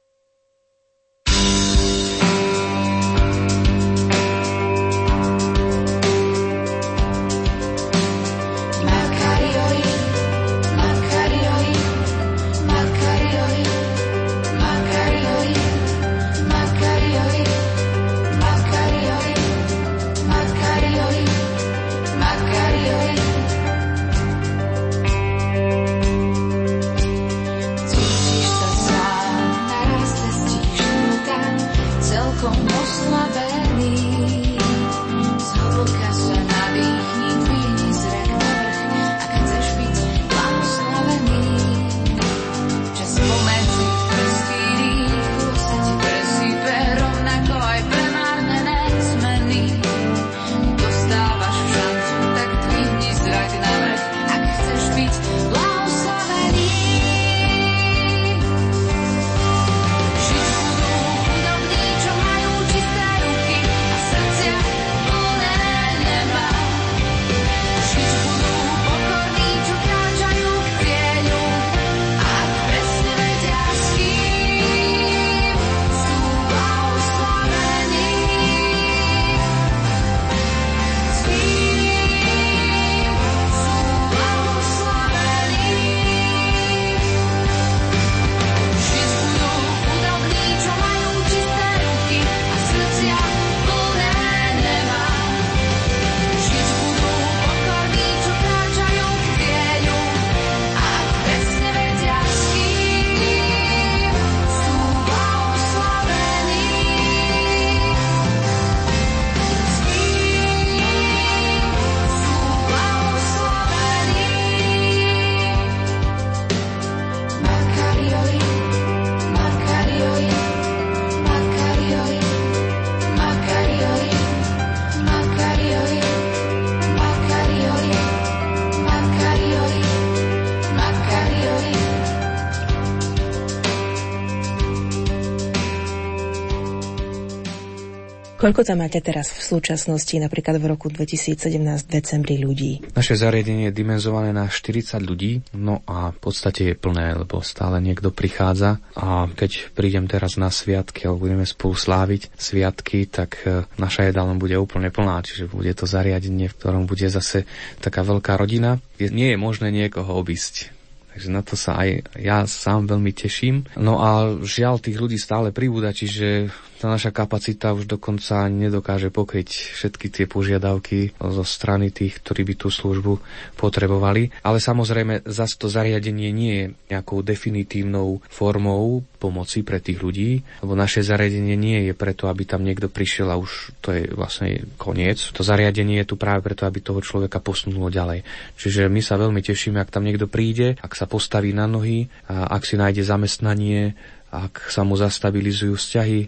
Koľko tam máte teraz v súčasnosti, napríklad v roku 2017 v decembri ľudí? Naše zariadenie je dimenzované na 40 ľudí, no a v podstate je plné, lebo stále niekto prichádza a keď prídem teraz na sviatky alebo budeme spolu sláviť sviatky, tak e, naša jedálna bude úplne plná, čiže bude to zariadenie, v ktorom bude zase taká veľká rodina. Nie je možné niekoho obísť Takže na to sa aj ja sám veľmi teším. No a žiaľ, tých ľudí stále pribúda, čiže tá naša kapacita už dokonca nedokáže pokryť všetky tie požiadavky zo strany tých, ktorí by tú službu potrebovali. Ale samozrejme, zase to zariadenie nie je nejakou definitívnou formou pomoci pre tých ľudí, lebo naše zariadenie nie je preto, aby tam niekto prišiel a už to je vlastne koniec. To zariadenie je tu práve preto, aby toho človeka posunulo ďalej. Čiže my sa veľmi tešíme, ak tam niekto príde, ak sa postaví na nohy, ak si nájde zamestnanie, ak sa mu zastabilizujú vzťahy,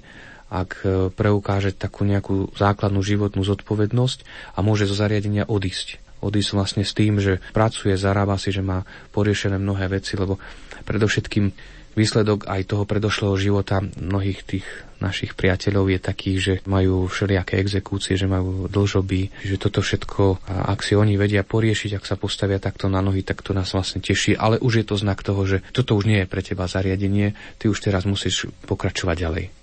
ak e, preukáže takú nejakú základnú životnú zodpovednosť a môže zo zariadenia odísť. Odísť vlastne s tým, že pracuje, zarába si, že má poriešené mnohé veci, lebo predovšetkým výsledok aj toho predošlého života mnohých tých našich priateľov je taký, že majú všelijaké exekúcie, že majú dlžoby, že toto všetko, ak si oni vedia poriešiť, ak sa postavia takto na nohy, tak to nás vlastne teší. Ale už je to znak toho, že toto už nie je pre teba zariadenie, ty už teraz musíš pokračovať ďalej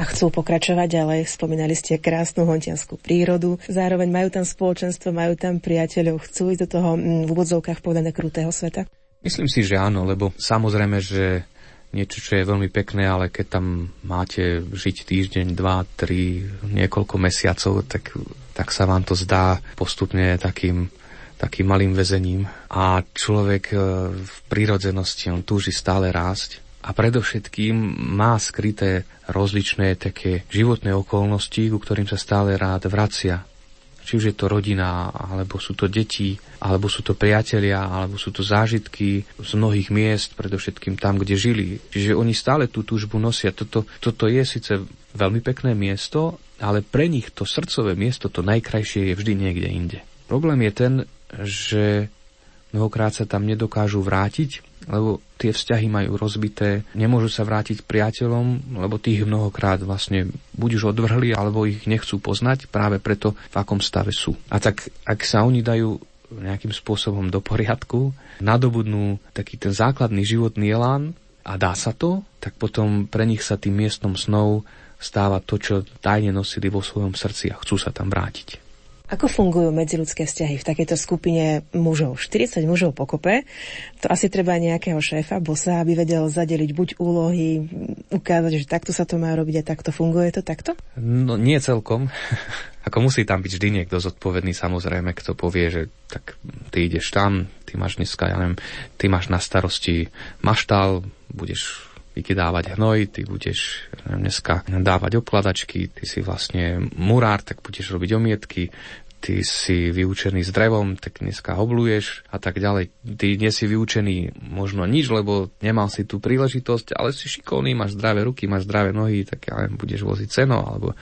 a chcú pokračovať ďalej. Spomínali ste krásnu hontianskú prírodu, zároveň majú tam spoločenstvo, majú tam priateľov, chcú ísť do toho mm, v úvodzovkách povedané krutého sveta? Myslím si, že áno, lebo samozrejme, že niečo, čo je veľmi pekné, ale keď tam máte žiť týždeň, dva, tri, niekoľko mesiacov, tak, tak sa vám to zdá postupne takým takým malým väzením a človek e, v prírodzenosti, on túži stále rásť a predovšetkým má skryté rozličné také životné okolnosti, ku ktorým sa stále rád vracia. Či už je to rodina, alebo sú to deti, alebo sú to priatelia, alebo sú to zážitky z mnohých miest, predovšetkým tam, kde žili. Čiže oni stále tú túžbu nosia. Toto, toto je síce veľmi pekné miesto, ale pre nich to srdcové miesto, to najkrajšie je vždy niekde inde. Problém je ten, že mnohokrát sa tam nedokážu vrátiť, lebo tie vzťahy majú rozbité, nemôžu sa vrátiť priateľom, lebo tých mnohokrát vlastne buď už odvrhli, alebo ich nechcú poznať práve preto, v akom stave sú. A tak, ak sa oni dajú nejakým spôsobom do poriadku, nadobudnú taký ten základný životný elán a dá sa to, tak potom pre nich sa tým miestom snov stáva to, čo tajne nosili vo svojom srdci a chcú sa tam vrátiť. Ako fungujú medziludské vzťahy v takejto skupine mužov? 40 mužov pokope. To asi treba nejakého šéfa, bosa, aby vedel zadeliť buď úlohy, ukázať, že takto sa to má robiť a takto funguje to takto? No nie celkom. Ako musí tam byť vždy niekto zodpovedný, samozrejme, kto povie, že tak ty ideš tam, ty máš dneska, ja neviem, ty máš na starosti maštál, budeš vykydávať hnoj, ty budeš dneska dávať okladačky, ty si vlastne murár, tak budeš robiť omietky, ty si vyučený s drevom, tak dneska obluješ a tak ďalej. Ty nie si vyučený možno nič, lebo nemal si tú príležitosť, ale si šikovný, máš zdravé ruky, máš zdravé nohy, tak ja neviem, budeš voziť ceno alebo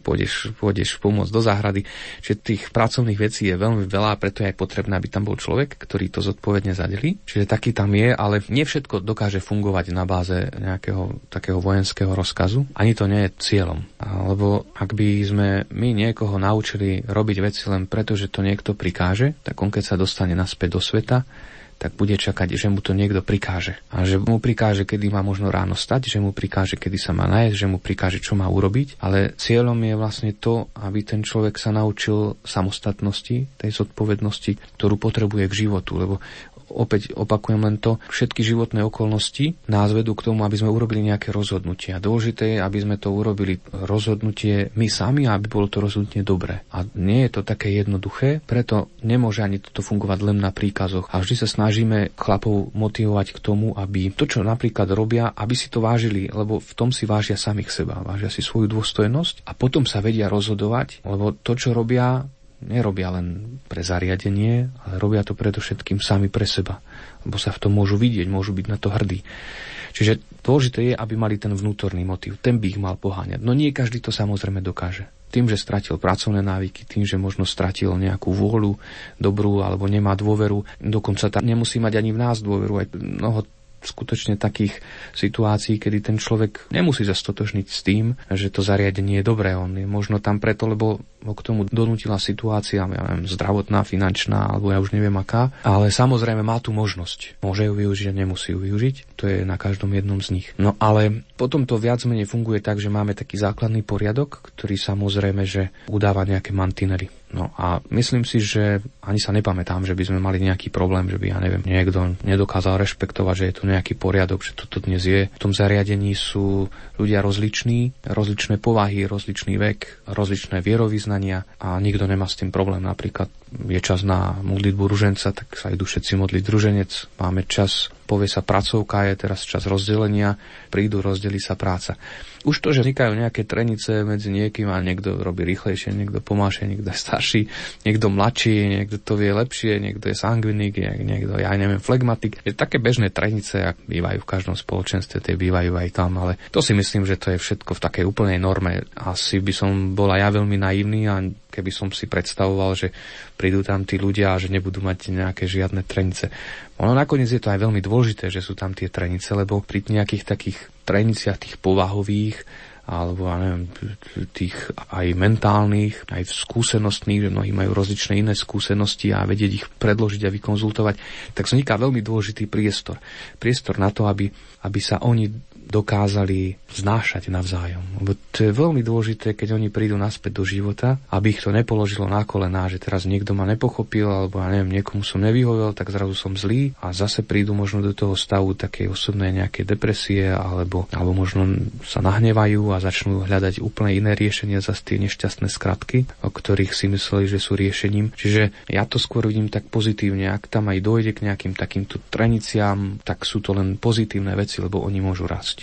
pôjdeš, pôjdeš pomôcť do záhrady. Čiže tých pracovných vecí je veľmi veľa, preto je aj potrebné, aby tam bol človek, ktorý to zodpovedne zadelí. Čiže taký tam je, ale nie všetko dokáže fungovať na báze nejakého takého vojenského rozkazu. Ani to nie je cieľom. Lebo ak by sme my niekoho naučili robiť veci veci len preto, že to niekto prikáže, tak on keď sa dostane naspäť do sveta, tak bude čakať, že mu to niekto prikáže. A že mu prikáže, kedy má možno ráno stať, že mu prikáže, kedy sa má nájsť, že mu prikáže, čo má urobiť. Ale cieľom je vlastne to, aby ten človek sa naučil samostatnosti, tej zodpovednosti, ktorú potrebuje k životu. Lebo opäť opakujem len to, všetky životné okolnosti nás vedú k tomu, aby sme urobili nejaké rozhodnutie. A dôležité je, aby sme to urobili rozhodnutie my sami aby bolo to rozhodnutie dobré. A nie je to také jednoduché, preto nemôže ani toto fungovať len na príkazoch. A vždy sa snažíme chlapov motivovať k tomu, aby to, čo napríklad robia, aby si to vážili, lebo v tom si vážia samých seba, vážia si svoju dôstojnosť a potom sa vedia rozhodovať, lebo to, čo robia, nerobia len pre zariadenie, ale robia to predovšetkým sami pre seba. Lebo sa v tom môžu vidieť, môžu byť na to hrdí. Čiže dôležité je, aby mali ten vnútorný motív. Ten by ich mal poháňať. No nie každý to samozrejme dokáže. Tým, že stratil pracovné návyky, tým, že možno stratil nejakú vôľu dobrú alebo nemá dôveru, dokonca tam nemusí mať ani v nás dôveru. Aj mnoho skutočne takých situácií, kedy ten človek nemusí zastotožniť s tým, že to zariadenie je dobré. On je možno tam preto, lebo ho k tomu donútila situácia, ja neviem, zdravotná, finančná, alebo ja už neviem aká. Ale samozrejme má tu možnosť. Môže ju využiť a nemusí ju využiť. To je na každom jednom z nich. No ale potom to viac menej funguje tak, že máme taký základný poriadok, ktorý samozrejme, že udáva nejaké mantinely. No a myslím si, že ani sa nepamätám, že by sme mali nejaký problém, že by, ja neviem, niekto nedokázal rešpektovať, že je tu nejaký poriadok, že toto dnes je. V tom zariadení sú ľudia rozliční, rozličné povahy, rozličný vek, rozličné vierovýznania a nikto nemá s tým problém. Napríklad je čas na modlitbu ruženca, tak sa idú všetci modliť druženec. Máme čas povie sa pracovka, je teraz čas rozdelenia, prídu, rozdeli sa práca. Už to, že vznikajú nejaké trenice medzi niekým a niekto robí rýchlejšie, niekto pomášie, niekto je starší, niekto mladší, niekto to vie lepšie, niekto je sangvinik, niekto, ja neviem, flegmatik. Je také bežné trenice, ak bývajú v každom spoločenstve, tie bývajú aj tam, ale to si myslím, že to je všetko v takej úplnej norme. Asi by som bola ja veľmi naivný a keby som si predstavoval, že prídu tam tí ľudia a že nebudú mať nejaké žiadne trenice. Ono nakoniec je to aj veľmi dôležité, že sú tam tie trenice, lebo pri nejakých takých treniciach, tých povahových, alebo ja neviem, tých aj mentálnych, aj skúsenostných, že mnohí majú rozličné iné skúsenosti a vedieť ich predložiť a vykonzultovať, tak vzniká veľmi dôležitý priestor. Priestor na to, aby, aby sa oni dokázali znášať navzájom. Lebo to je veľmi dôležité, keď oni prídu naspäť do života, aby ich to nepoložilo na kolená, že teraz niekto ma nepochopil, alebo ja neviem, niekomu som nevyhovel, tak zrazu som zlý a zase prídu možno do toho stavu takej osobnej nejakej depresie, alebo, alebo možno sa nahnevajú a začnú hľadať úplne iné riešenia za tie nešťastné skratky, o ktorých si mysleli, že sú riešením. Čiže ja to skôr vidím tak pozitívne, ak tam aj dojde k nejakým takýmto treniciám, tak sú to len pozitívne veci, lebo oni môžu rásť.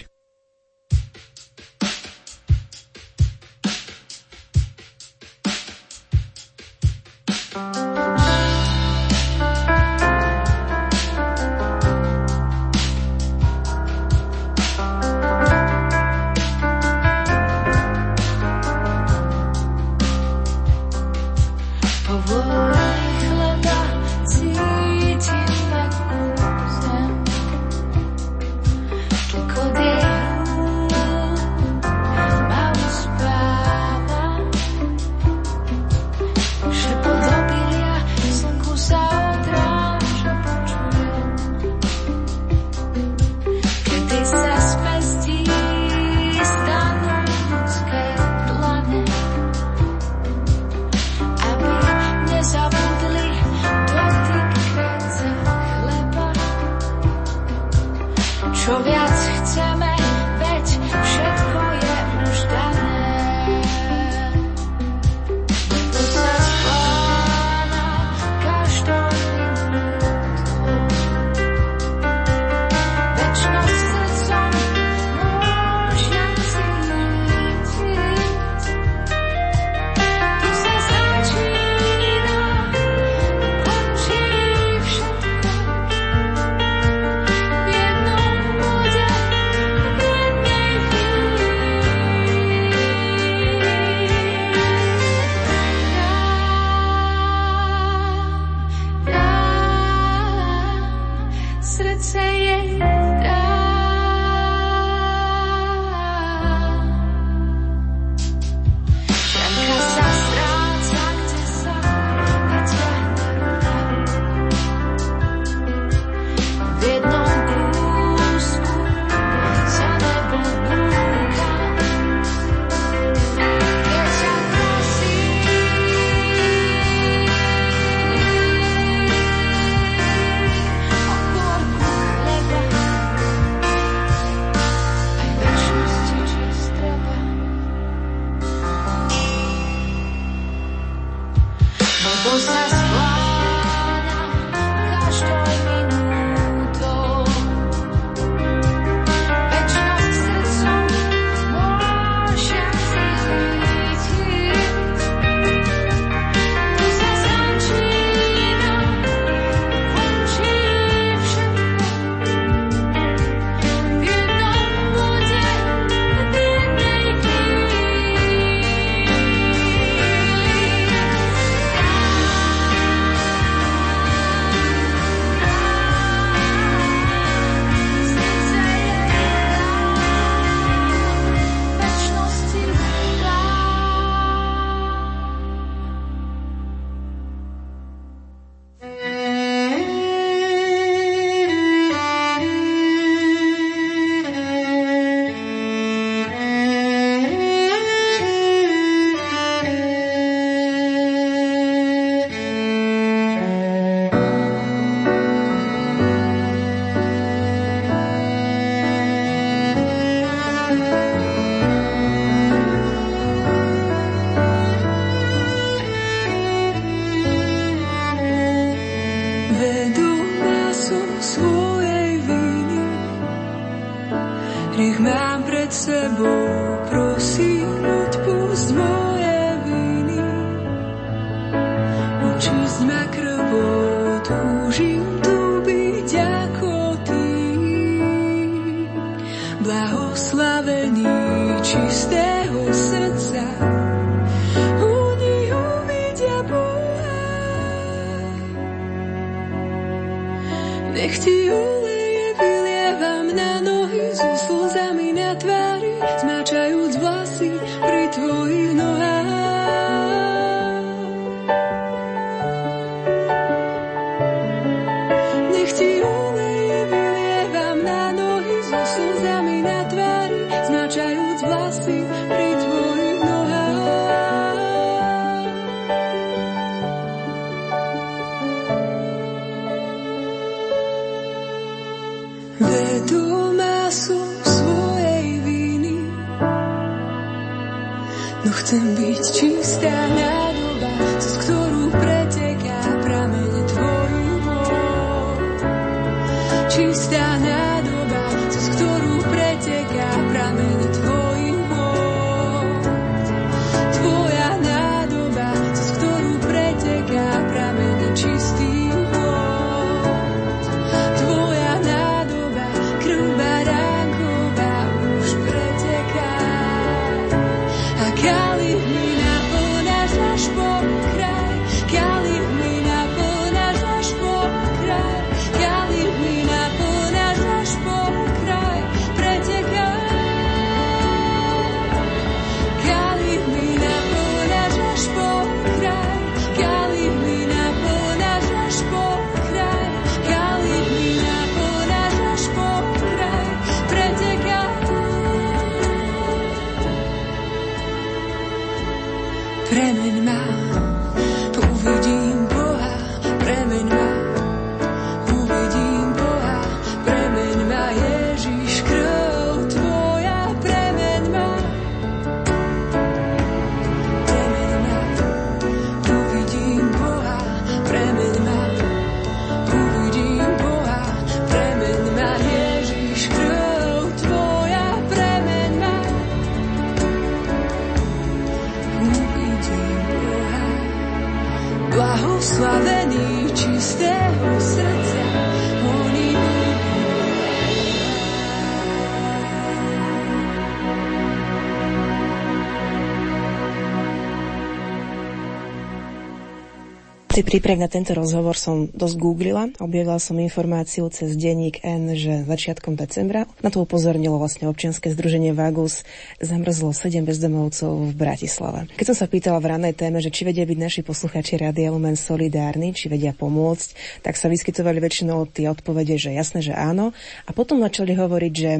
Príprave na tento rozhovor som dosť googlila, objavila som informáciu cez denník N, že začiatkom decembra. Na to upozornilo vlastne občianske združenie Vagus, zamrzlo 7 bezdomovcov v Bratislave. Keď som sa pýtala v ranej téme, že či vedia byť naši posluchači Radia Lumen solidárni, či vedia pomôcť, tak sa vyskytovali väčšinou tie odpovede, že jasné, že áno. A potom začali hovoriť, že,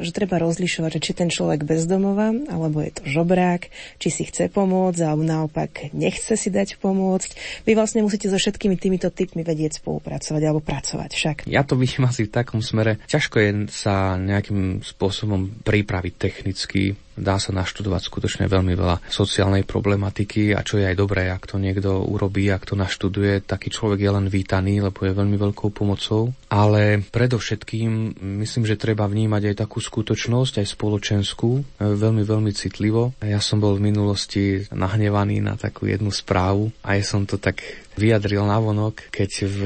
že treba rozlišovať, že či ten človek bezdomova, alebo je to žobrák, či si chce pomôcť, alebo naopak nechce si dať pomôcť. Vy vlastne musíte so všetkými týmito typmi vedieť spolupracovať alebo pracovať však. Ja to vidím asi v takom smere. Ťažko je sa nejakým spôsobom pripraviť technicky. Dá sa naštudovať skutočne veľmi veľa sociálnej problematiky a čo je aj dobré, ak to niekto urobí, ak to naštuduje, taký človek je len vítaný, lebo je veľmi veľkou pomocou. Ale predovšetkým myslím, že treba vnímať aj takú skutočnosť, aj spoločenskú, veľmi, veľmi citlivo. Ja som bol v minulosti nahnevaný na takú jednu správu a ja som to tak vyjadril navonok, keď v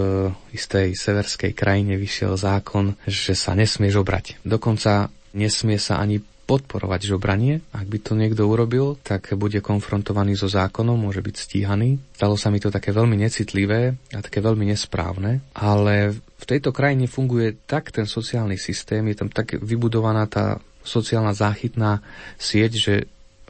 istej severskej krajine vyšiel zákon, že sa nesmie žobrať. Dokonca nesmie sa ani podporovať žobranie. Ak by to niekto urobil, tak bude konfrontovaný so zákonom, môže byť stíhaný. Stalo sa mi to také veľmi necitlivé a také veľmi nesprávne, ale v tejto krajine funguje tak ten sociálny systém, je tam tak vybudovaná tá sociálna záchytná sieť, že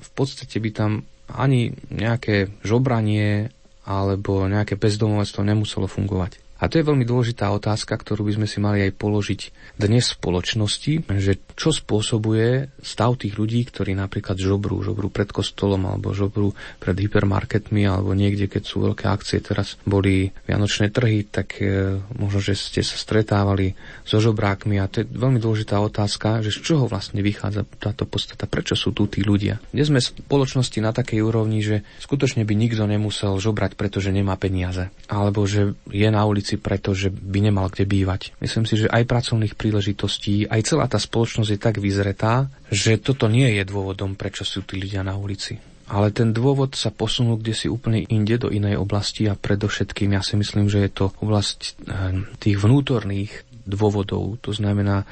v podstate by tam ani nejaké žobranie alebo nejaké bezdomovectvo nemuselo fungovať. A to je veľmi dôležitá otázka, ktorú by sme si mali aj položiť dnes v spoločnosti, že čo spôsobuje stav tých ľudí, ktorí napríklad žobrú, žobrú pred kostolom alebo žobrú pred hypermarketmi alebo niekde, keď sú veľké akcie. Teraz boli vianočné trhy, tak e, možno, že ste sa stretávali so žobrákmi a to je veľmi dôležitá otázka, že z čoho vlastne vychádza táto podstata, prečo sú tu tí ľudia. Dnes sme v spoločnosti na takej úrovni, že skutočne by nikto nemusel žobrať, pretože nemá peniaze, alebo že je na ulici ulici preto, že by nemal kde bývať. Myslím si, že aj pracovných príležitostí, aj celá tá spoločnosť je tak vyzretá, že toto nie je dôvodom, prečo sú tí ľudia na ulici. Ale ten dôvod sa posunul kde si úplne inde, do inej oblasti a predovšetkým ja si myslím, že je to oblasť eh, tých vnútorných dôvodov. To znamená,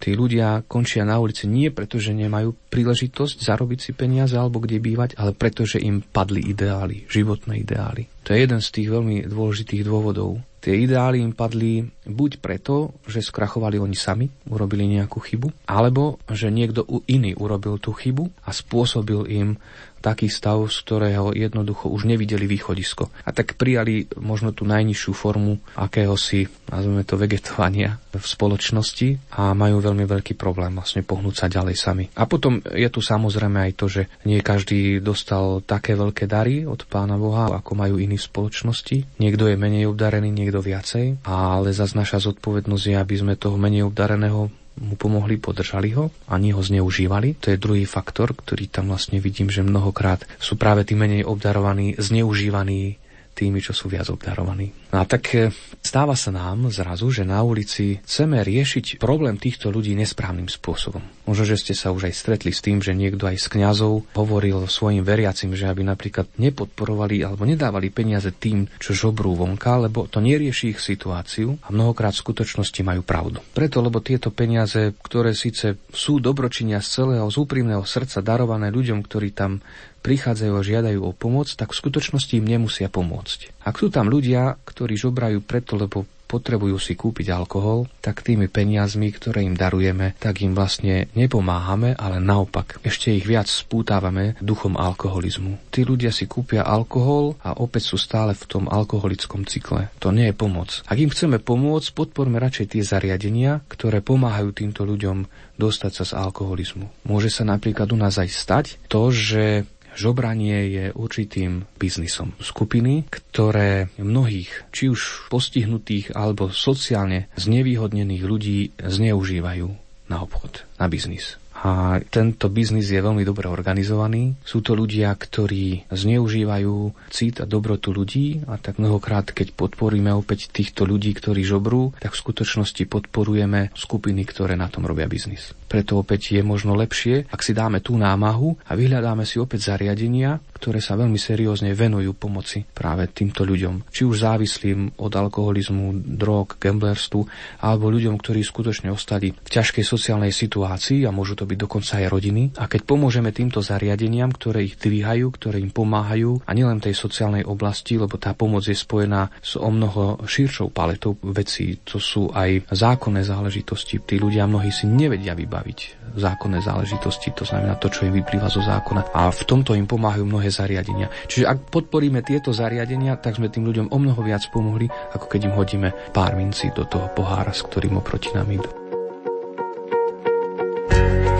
tí ľudia končia na ulici nie preto, že nemajú príležitosť zarobiť si peniaze alebo kde bývať, ale preto, že im padli ideály, životné ideály. To je jeden z tých veľmi dôležitých dôvodov. Tie ideály im padli buď preto, že skrachovali oni sami, urobili nejakú chybu, alebo že niekto iný urobil tú chybu a spôsobil im taký stav, z ktorého jednoducho už nevideli východisko. A tak prijali možno tú najnižšiu formu akéhosi, nazveme to, vegetovania v spoločnosti a majú veľmi veľký problém vlastne pohnúť sa ďalej sami. A potom je tu samozrejme aj to, že nie každý dostal také veľké dary od Pána Boha, ako majú iní v spoločnosti. Niekto je menej obdarený, niekto viacej, ale zase naša zodpovednosť je, aby sme toho menej obdareného mu pomohli, podržali ho, ani ho zneužívali. To je druhý faktor, ktorý tam vlastne vidím, že mnohokrát sú práve tí menej obdarovaní, zneužívaní tými, čo sú viac obdarovaní. No a tak e, stáva sa nám zrazu, že na ulici chceme riešiť problém týchto ľudí nesprávnym spôsobom. Možno, že ste sa už aj stretli s tým, že niekto aj z kňazov hovoril svojim veriacim, že aby napríklad nepodporovali alebo nedávali peniaze tým, čo žobrú vonka, lebo to nerieši ich situáciu a mnohokrát v skutočnosti majú pravdu. Preto, lebo tieto peniaze, ktoré síce sú dobročinia z celého, z úprimného srdca darované ľuďom, ktorí tam prichádzajú a žiadajú o pomoc, tak v skutočnosti im nemusia pomôcť. Ak sú tam ľudia, ktorí žobrajú preto, lebo potrebujú si kúpiť alkohol, tak tými peniazmi, ktoré im darujeme, tak im vlastne nepomáhame, ale naopak ešte ich viac spútávame duchom alkoholizmu. Tí ľudia si kúpia alkohol a opäť sú stále v tom alkoholickom cykle. To nie je pomoc. Ak im chceme pomôcť, podporme radšej tie zariadenia, ktoré pomáhajú týmto ľuďom dostať sa z alkoholizmu. Môže sa napríklad u nás aj stať to, že Žobranie je určitým biznisom. Skupiny, ktoré mnohých, či už postihnutých alebo sociálne znevýhodnených ľudí zneužívajú na obchod, na biznis. A tento biznis je veľmi dobre organizovaný. Sú to ľudia, ktorí zneužívajú cít a dobrotu ľudí a tak mnohokrát, keď podporíme opäť týchto ľudí, ktorí žobrú, tak v skutočnosti podporujeme skupiny, ktoré na tom robia biznis. Preto opäť je možno lepšie, ak si dáme tú námahu a vyhľadáme si opäť zariadenia, ktoré sa veľmi seriózne venujú pomoci práve týmto ľuďom. Či už závislým od alkoholizmu, drog, gamblerstvu, alebo ľuďom, ktorí skutočne ostali v ťažkej sociálnej situácii a môžu to byť dokonca aj rodiny. A keď pomôžeme týmto zariadeniam, ktoré ich dvíhajú, ktoré im pomáhajú, a nielen tej sociálnej oblasti, lebo tá pomoc je spojená s o mnoho širšou paletou vecí, to sú aj zákonné záležitosti. Tí ľudia mnohí si nevedia vybaviť vybaviť zákonné záležitosti, to znamená to, čo im vyplýva zo zákona. A v tomto im pomáhajú mnohé zariadenia. Čiže ak podporíme tieto zariadenia, tak sme tým ľuďom o mnoho viac pomohli, ako keď im hodíme pár mincí do toho pohára, s ktorým oproti nám idú.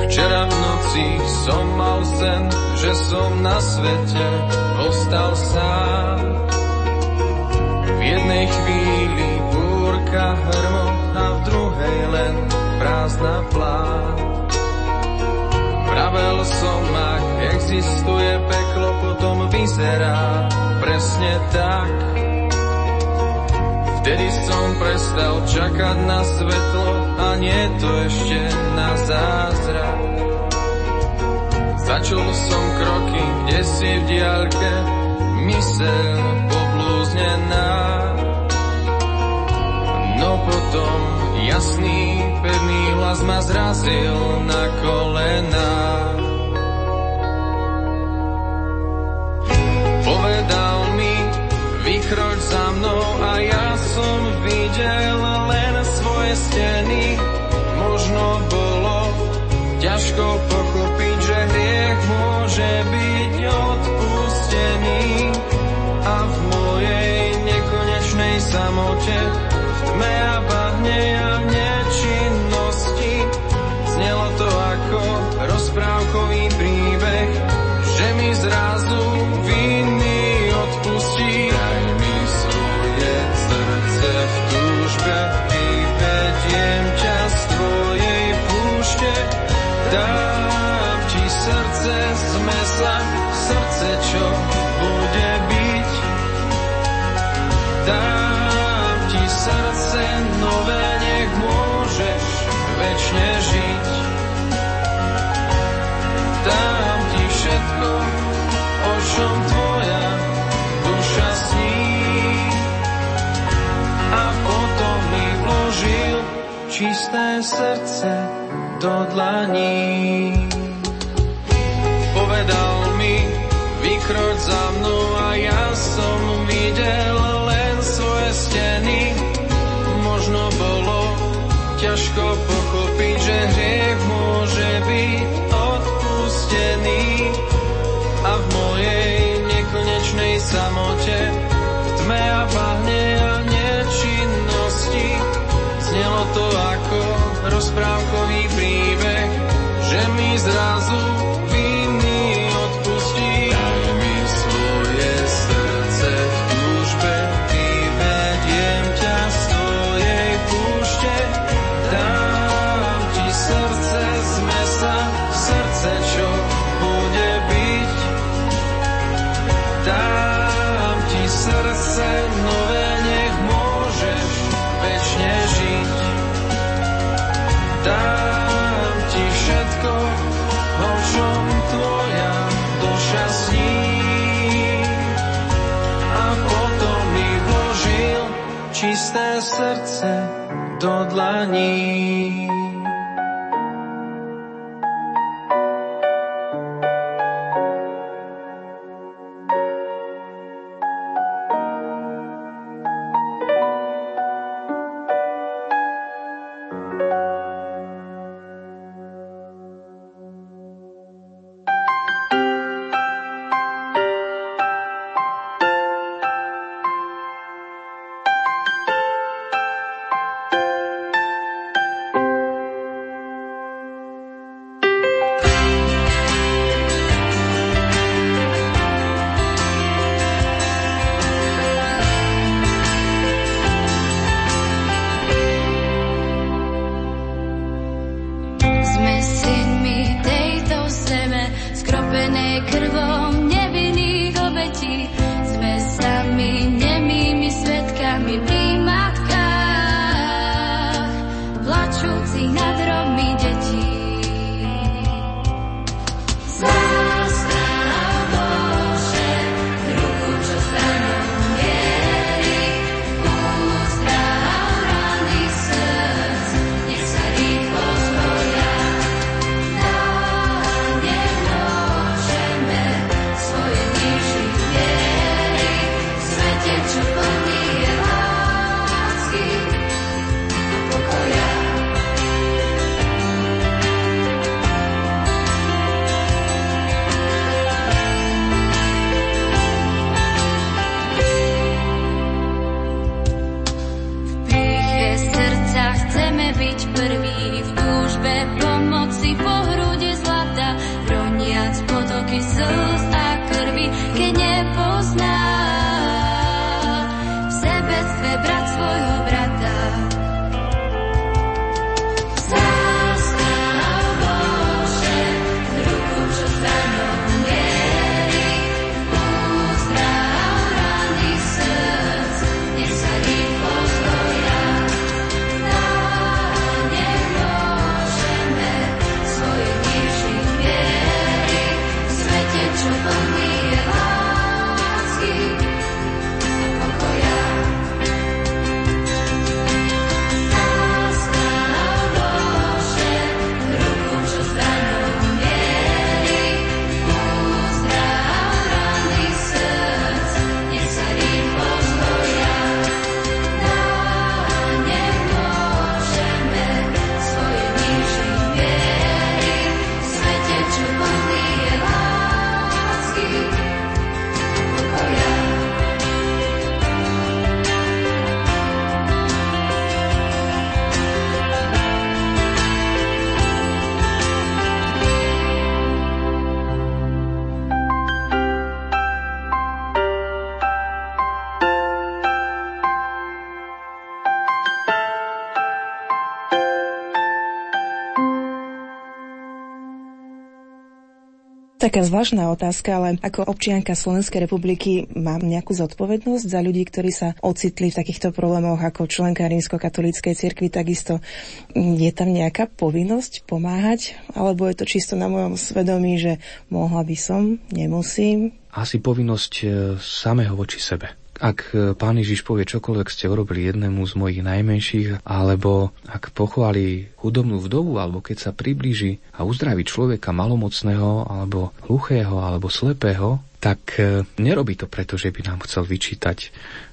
Včera v noci som mal sen, že som na svete ostal sám. V jednej chvíli búrka hrmo prázdna plán. Pravel som, ak existuje peklo, potom vyzerá presne tak. Vtedy som prestal čakať na svetlo a nie to ešte na zázrak. Začul som kroky, kde si v diaľke, mysel poblúznená. No potom jasný, ma zrazil na kolena. Povedal mi, vykroč za mnou a ja som videl len svoje steny. Možno bolo ťažko pochopiť, dám ti všetko, o čom tvoja duša sní. A potom mi vložil čisté srdce do dlaní. Povedal mi, vykroť za mnou a ja som videl len svoje steny. Možno bolo ťažko pochopiť, že hriech môže byť opustený a v mojej nekonečnej samote v tme a bahne a nečinnosti. Znelo to ako rozprávkový príbeh, že mi zrazu srdce do dlaní. Taká zvláštna otázka, ale ako občianka Slovenskej republiky mám nejakú zodpovednosť za ľudí, ktorí sa ocitli v takýchto problémoch ako členka rímsko-katolíckej cirkvi, takisto je tam nejaká povinnosť pomáhať, alebo je to čisto na mojom svedomí, že mohla by som, nemusím? Asi povinnosť e, samého voči sebe. Ak e, pán Ježiš povie čokoľvek ste urobili jednému z mojich najmenších, alebo ak pochváli chudobnú vdovu, alebo keď sa priblíži a uzdraví človeka malomocného, alebo hluchého, alebo slepého, tak e, nerobí to preto, že by nám chcel vyčítať,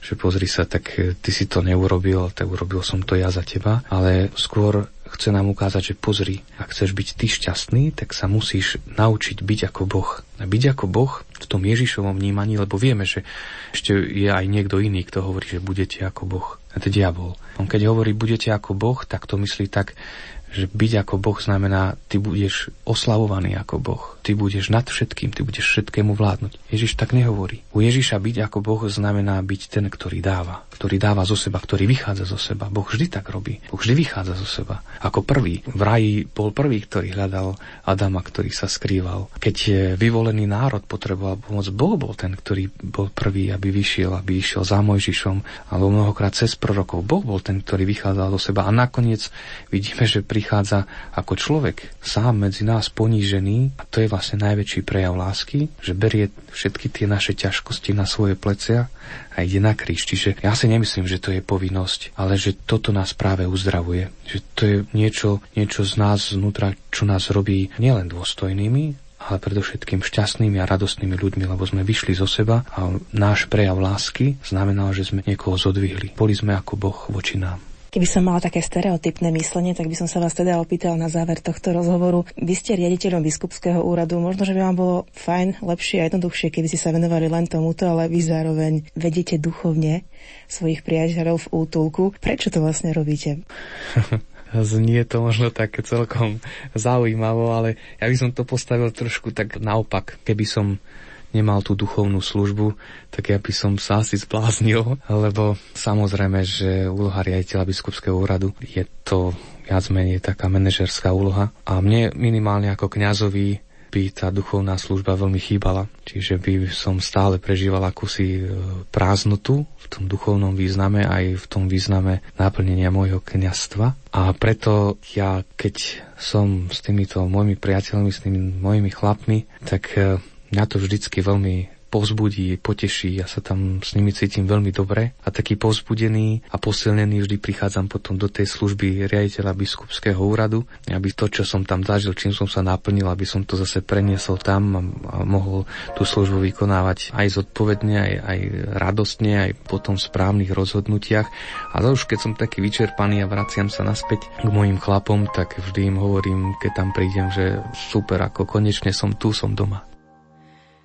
že pozri sa, tak e, ty si to neurobil, tak urobil som to ja za teba, ale skôr chce nám ukázať, že pozri, ak chceš byť ty šťastný, tak sa musíš naučiť byť ako Boh. A byť ako Boh v tom Ježišovom vnímaní, lebo vieme, že ešte je aj niekto iný, kto hovorí, že budete ako Boh. A to je diabol. On keď hovorí budete ako Boh, tak to myslí tak, že byť ako Boh znamená, ty budeš oslavovaný ako Boh. Ty budeš nad všetkým, ty budeš všetkému vládnuť. Ježiš tak nehovorí. U Ježiša byť ako Boh znamená byť ten, ktorý dáva. Ktorý dáva zo seba, ktorý vychádza zo seba. Boh vždy tak robí. Boh vždy vychádza zo seba. Ako prvý. V raji bol prvý, ktorý hľadal Adama, ktorý sa skrýval. Keď vyvolený národ potreboval pomoc, Boh bol ten, ktorý bol prvý, aby vyšiel, aby išiel za Mojžišom, alebo mnohokrát cez prorokov. Boh bol ten, ktorý vychádzal zo seba. A nakoniec vidíme, že pri prichádza ako človek sám medzi nás ponížený a to je vlastne najväčší prejav lásky, že berie všetky tie naše ťažkosti na svoje plecia a ide na kríž. Čiže ja si nemyslím, že to je povinnosť, ale že toto nás práve uzdravuje. Že to je niečo, niečo z nás znútra, čo nás robí nielen dôstojnými, ale predovšetkým šťastnými a radostnými ľuďmi, lebo sme vyšli zo seba a náš prejav lásky znamenal, že sme niekoho zodvihli. Boli sme ako Boh voči nám. Keby som mala také stereotypné myslenie, tak by som sa vás teda opýtala na záver tohto rozhovoru. Vy ste riaditeľom biskupského úradu. Možno, že by vám bolo fajn, lepšie a jednoduchšie, keby ste sa venovali len tomuto, ale vy zároveň vedete duchovne svojich priateľov v útulku. Prečo to vlastne robíte? Znie to možno tak celkom zaujímavo, ale ja by som to postavil trošku tak naopak. Keby som nemal tú duchovnú službu, tak ja by som sa asi zbláznil, lebo samozrejme, že úloha riaditeľa biskupského úradu je to viac menej taká manažerská úloha. A mne minimálne ako kňazovi by tá duchovná služba veľmi chýbala. Čiže by som stále prežíval akúsi e, prázdnotu v tom duchovnom význame, aj v tom význame naplnenia môjho kňastva. A preto ja, keď som s týmito mojimi priateľmi, s tými mojimi chlapmi, tak e, mňa to vždycky veľmi povzbudí, poteší, ja sa tam s nimi cítim veľmi dobre a taký povzbudený a posilnený vždy prichádzam potom do tej služby riaditeľa biskupského úradu, aby to, čo som tam zažil, čím som sa naplnil, aby som to zase preniesol tam a, mohol tú službu vykonávať aj zodpovedne, aj, aj radostne, aj potom v správnych rozhodnutiach. A už keď som taký vyčerpaný a vraciam sa naspäť k mojim chlapom, tak vždy im hovorím, keď tam prídem, že super, ako konečne som tu, som doma.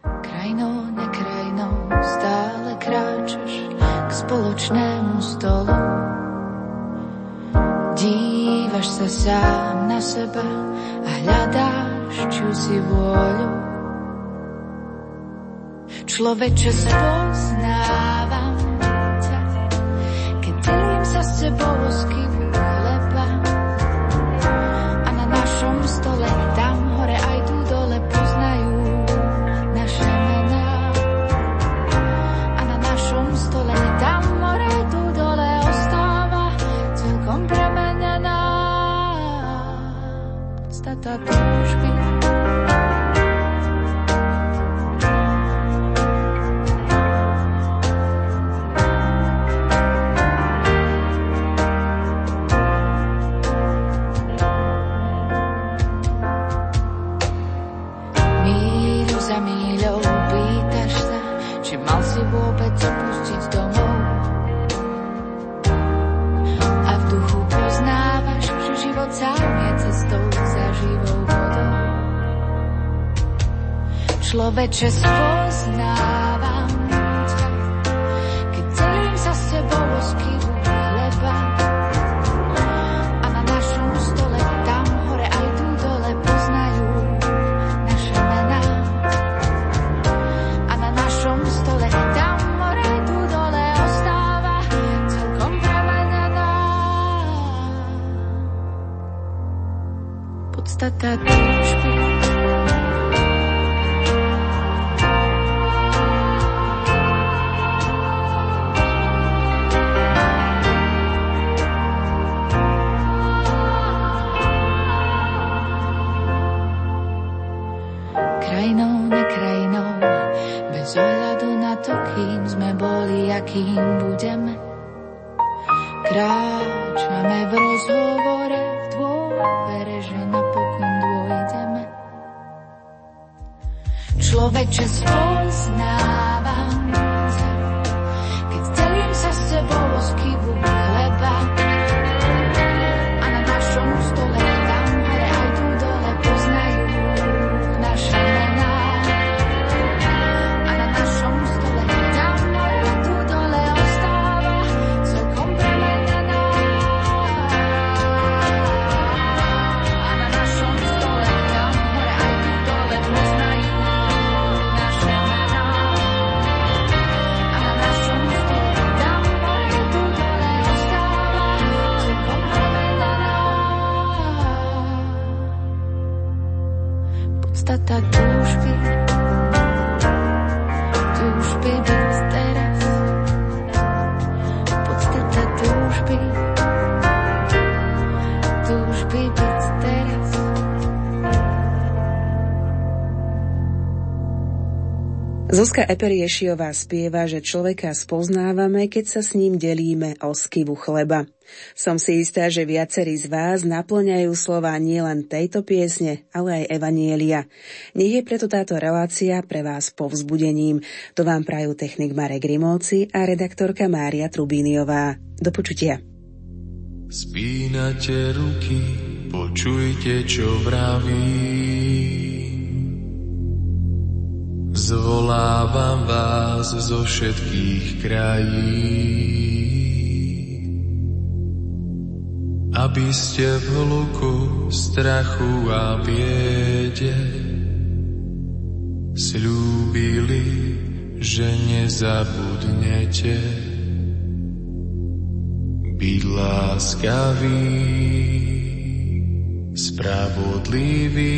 Krajinou, nekrajinou stále kráčaš k spoločnému stolu. Dívaš sa sám na seba a hľadáš si vôľu. Človeče spoznávam ťa, keď delím sa s tebou chleba Človeče spoznávam keď delím sa s tebou o skyvu chleba. A Podstata túžby, túžby byť teraz. Podstata túžby, Zuzka Eperiešiová spieva, že človeka spoznávame, keď sa s ním delíme o skivu chleba. Som si istá, že viacerí z vás naplňajú slova nielen tejto piesne, ale aj Evanielia. Nech je preto táto relácia pre vás povzbudením. To vám prajú technik Marek Rimóci a redaktorka Mária Trubíniová. Do počutia. Spínate ruky, počujte, čo vraví. Zvolávam vás zo všetkých krajín, aby ste v hluku strachu a biede slúbili, že nezabudnete. Byť láskavý, spravodlivý,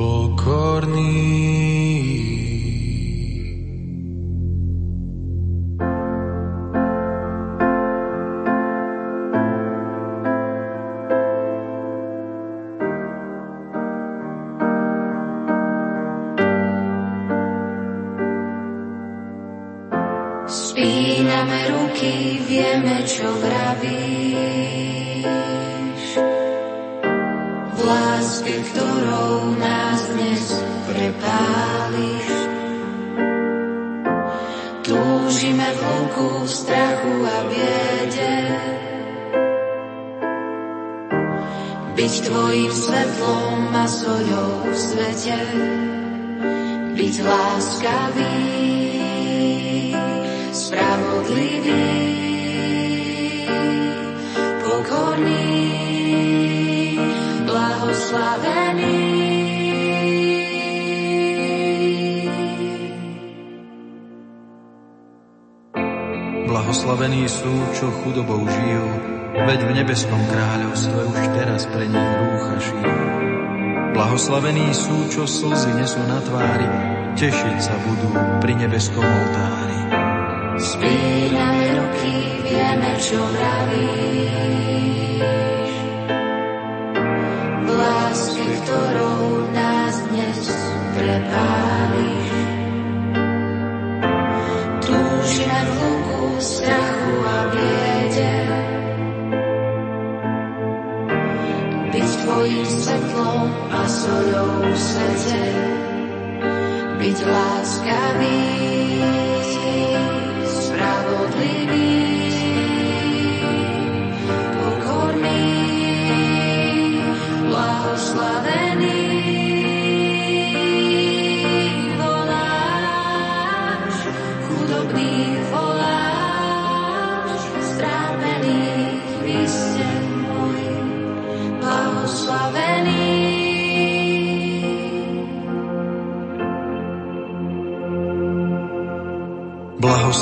pokorný. Tvojim svetlom a soľou v svete. Byť láskavý spravodlivý, pokorný, blahoslavený. Blahoslavení sú, čo chudobou žijú, veď v nebeskom kráľovstve už teraz pre nich rúcha šijú. Blahoslavení sú, čo slzy nesú na tvári, tešiť sa budú pri nebeskom oltári. Spíname ruky, vieme, čo vravíš. V ktorou nás dnes prepáliš. Byť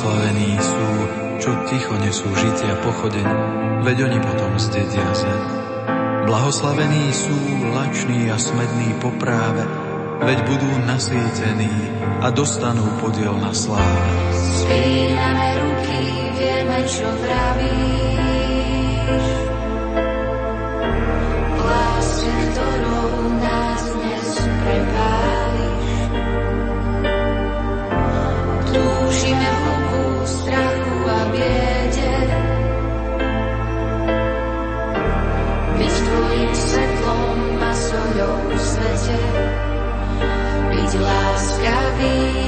Blahoslavení sú, čo ticho nesú žitia pochodeň, veď oni potom zdedia zem. Blahoslavení sú lační a smední po práve, veď budú nasýtení a dostanú podiel na sláve. Spíname ruky, vieme, čo vravíš. láskavý.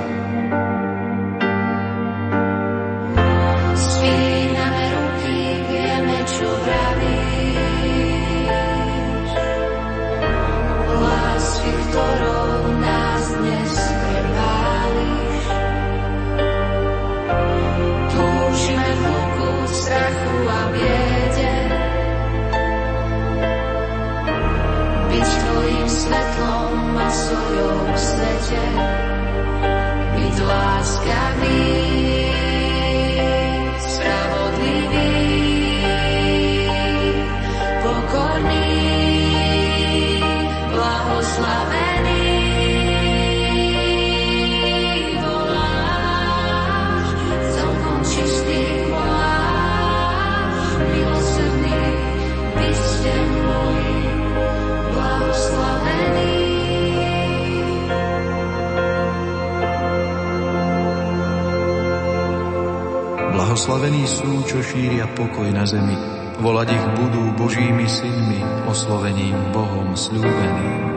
Čo šíria pokoj na zemi. Volať ich budú Božími synmi, oslovením Bohom slúbeným.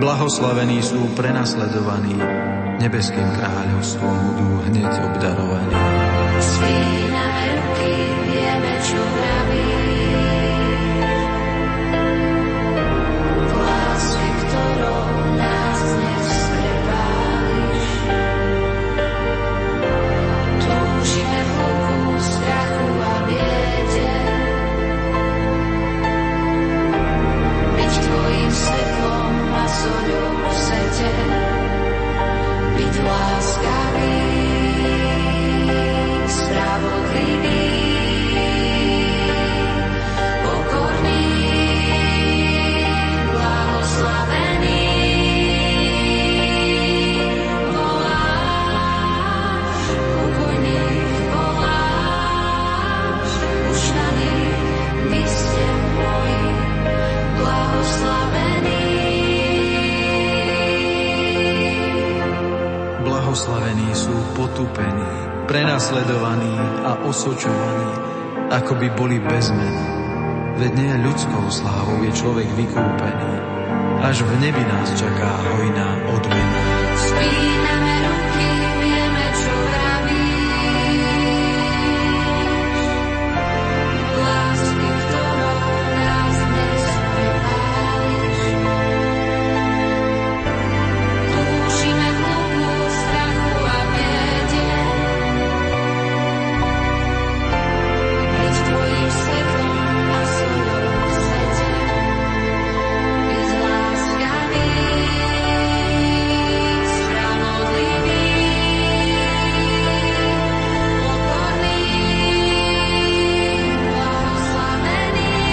Blahoslavení sú prenasledovaní, nebeským kráľovstvom budú hneď obdarovaní. Spíname ruky, vieme, čo prenasledovaní a osočovaní, ako by boli bez mena. Veď nie ľudskou slávou je človek vykúpený. Až v nebi nás čaká hojná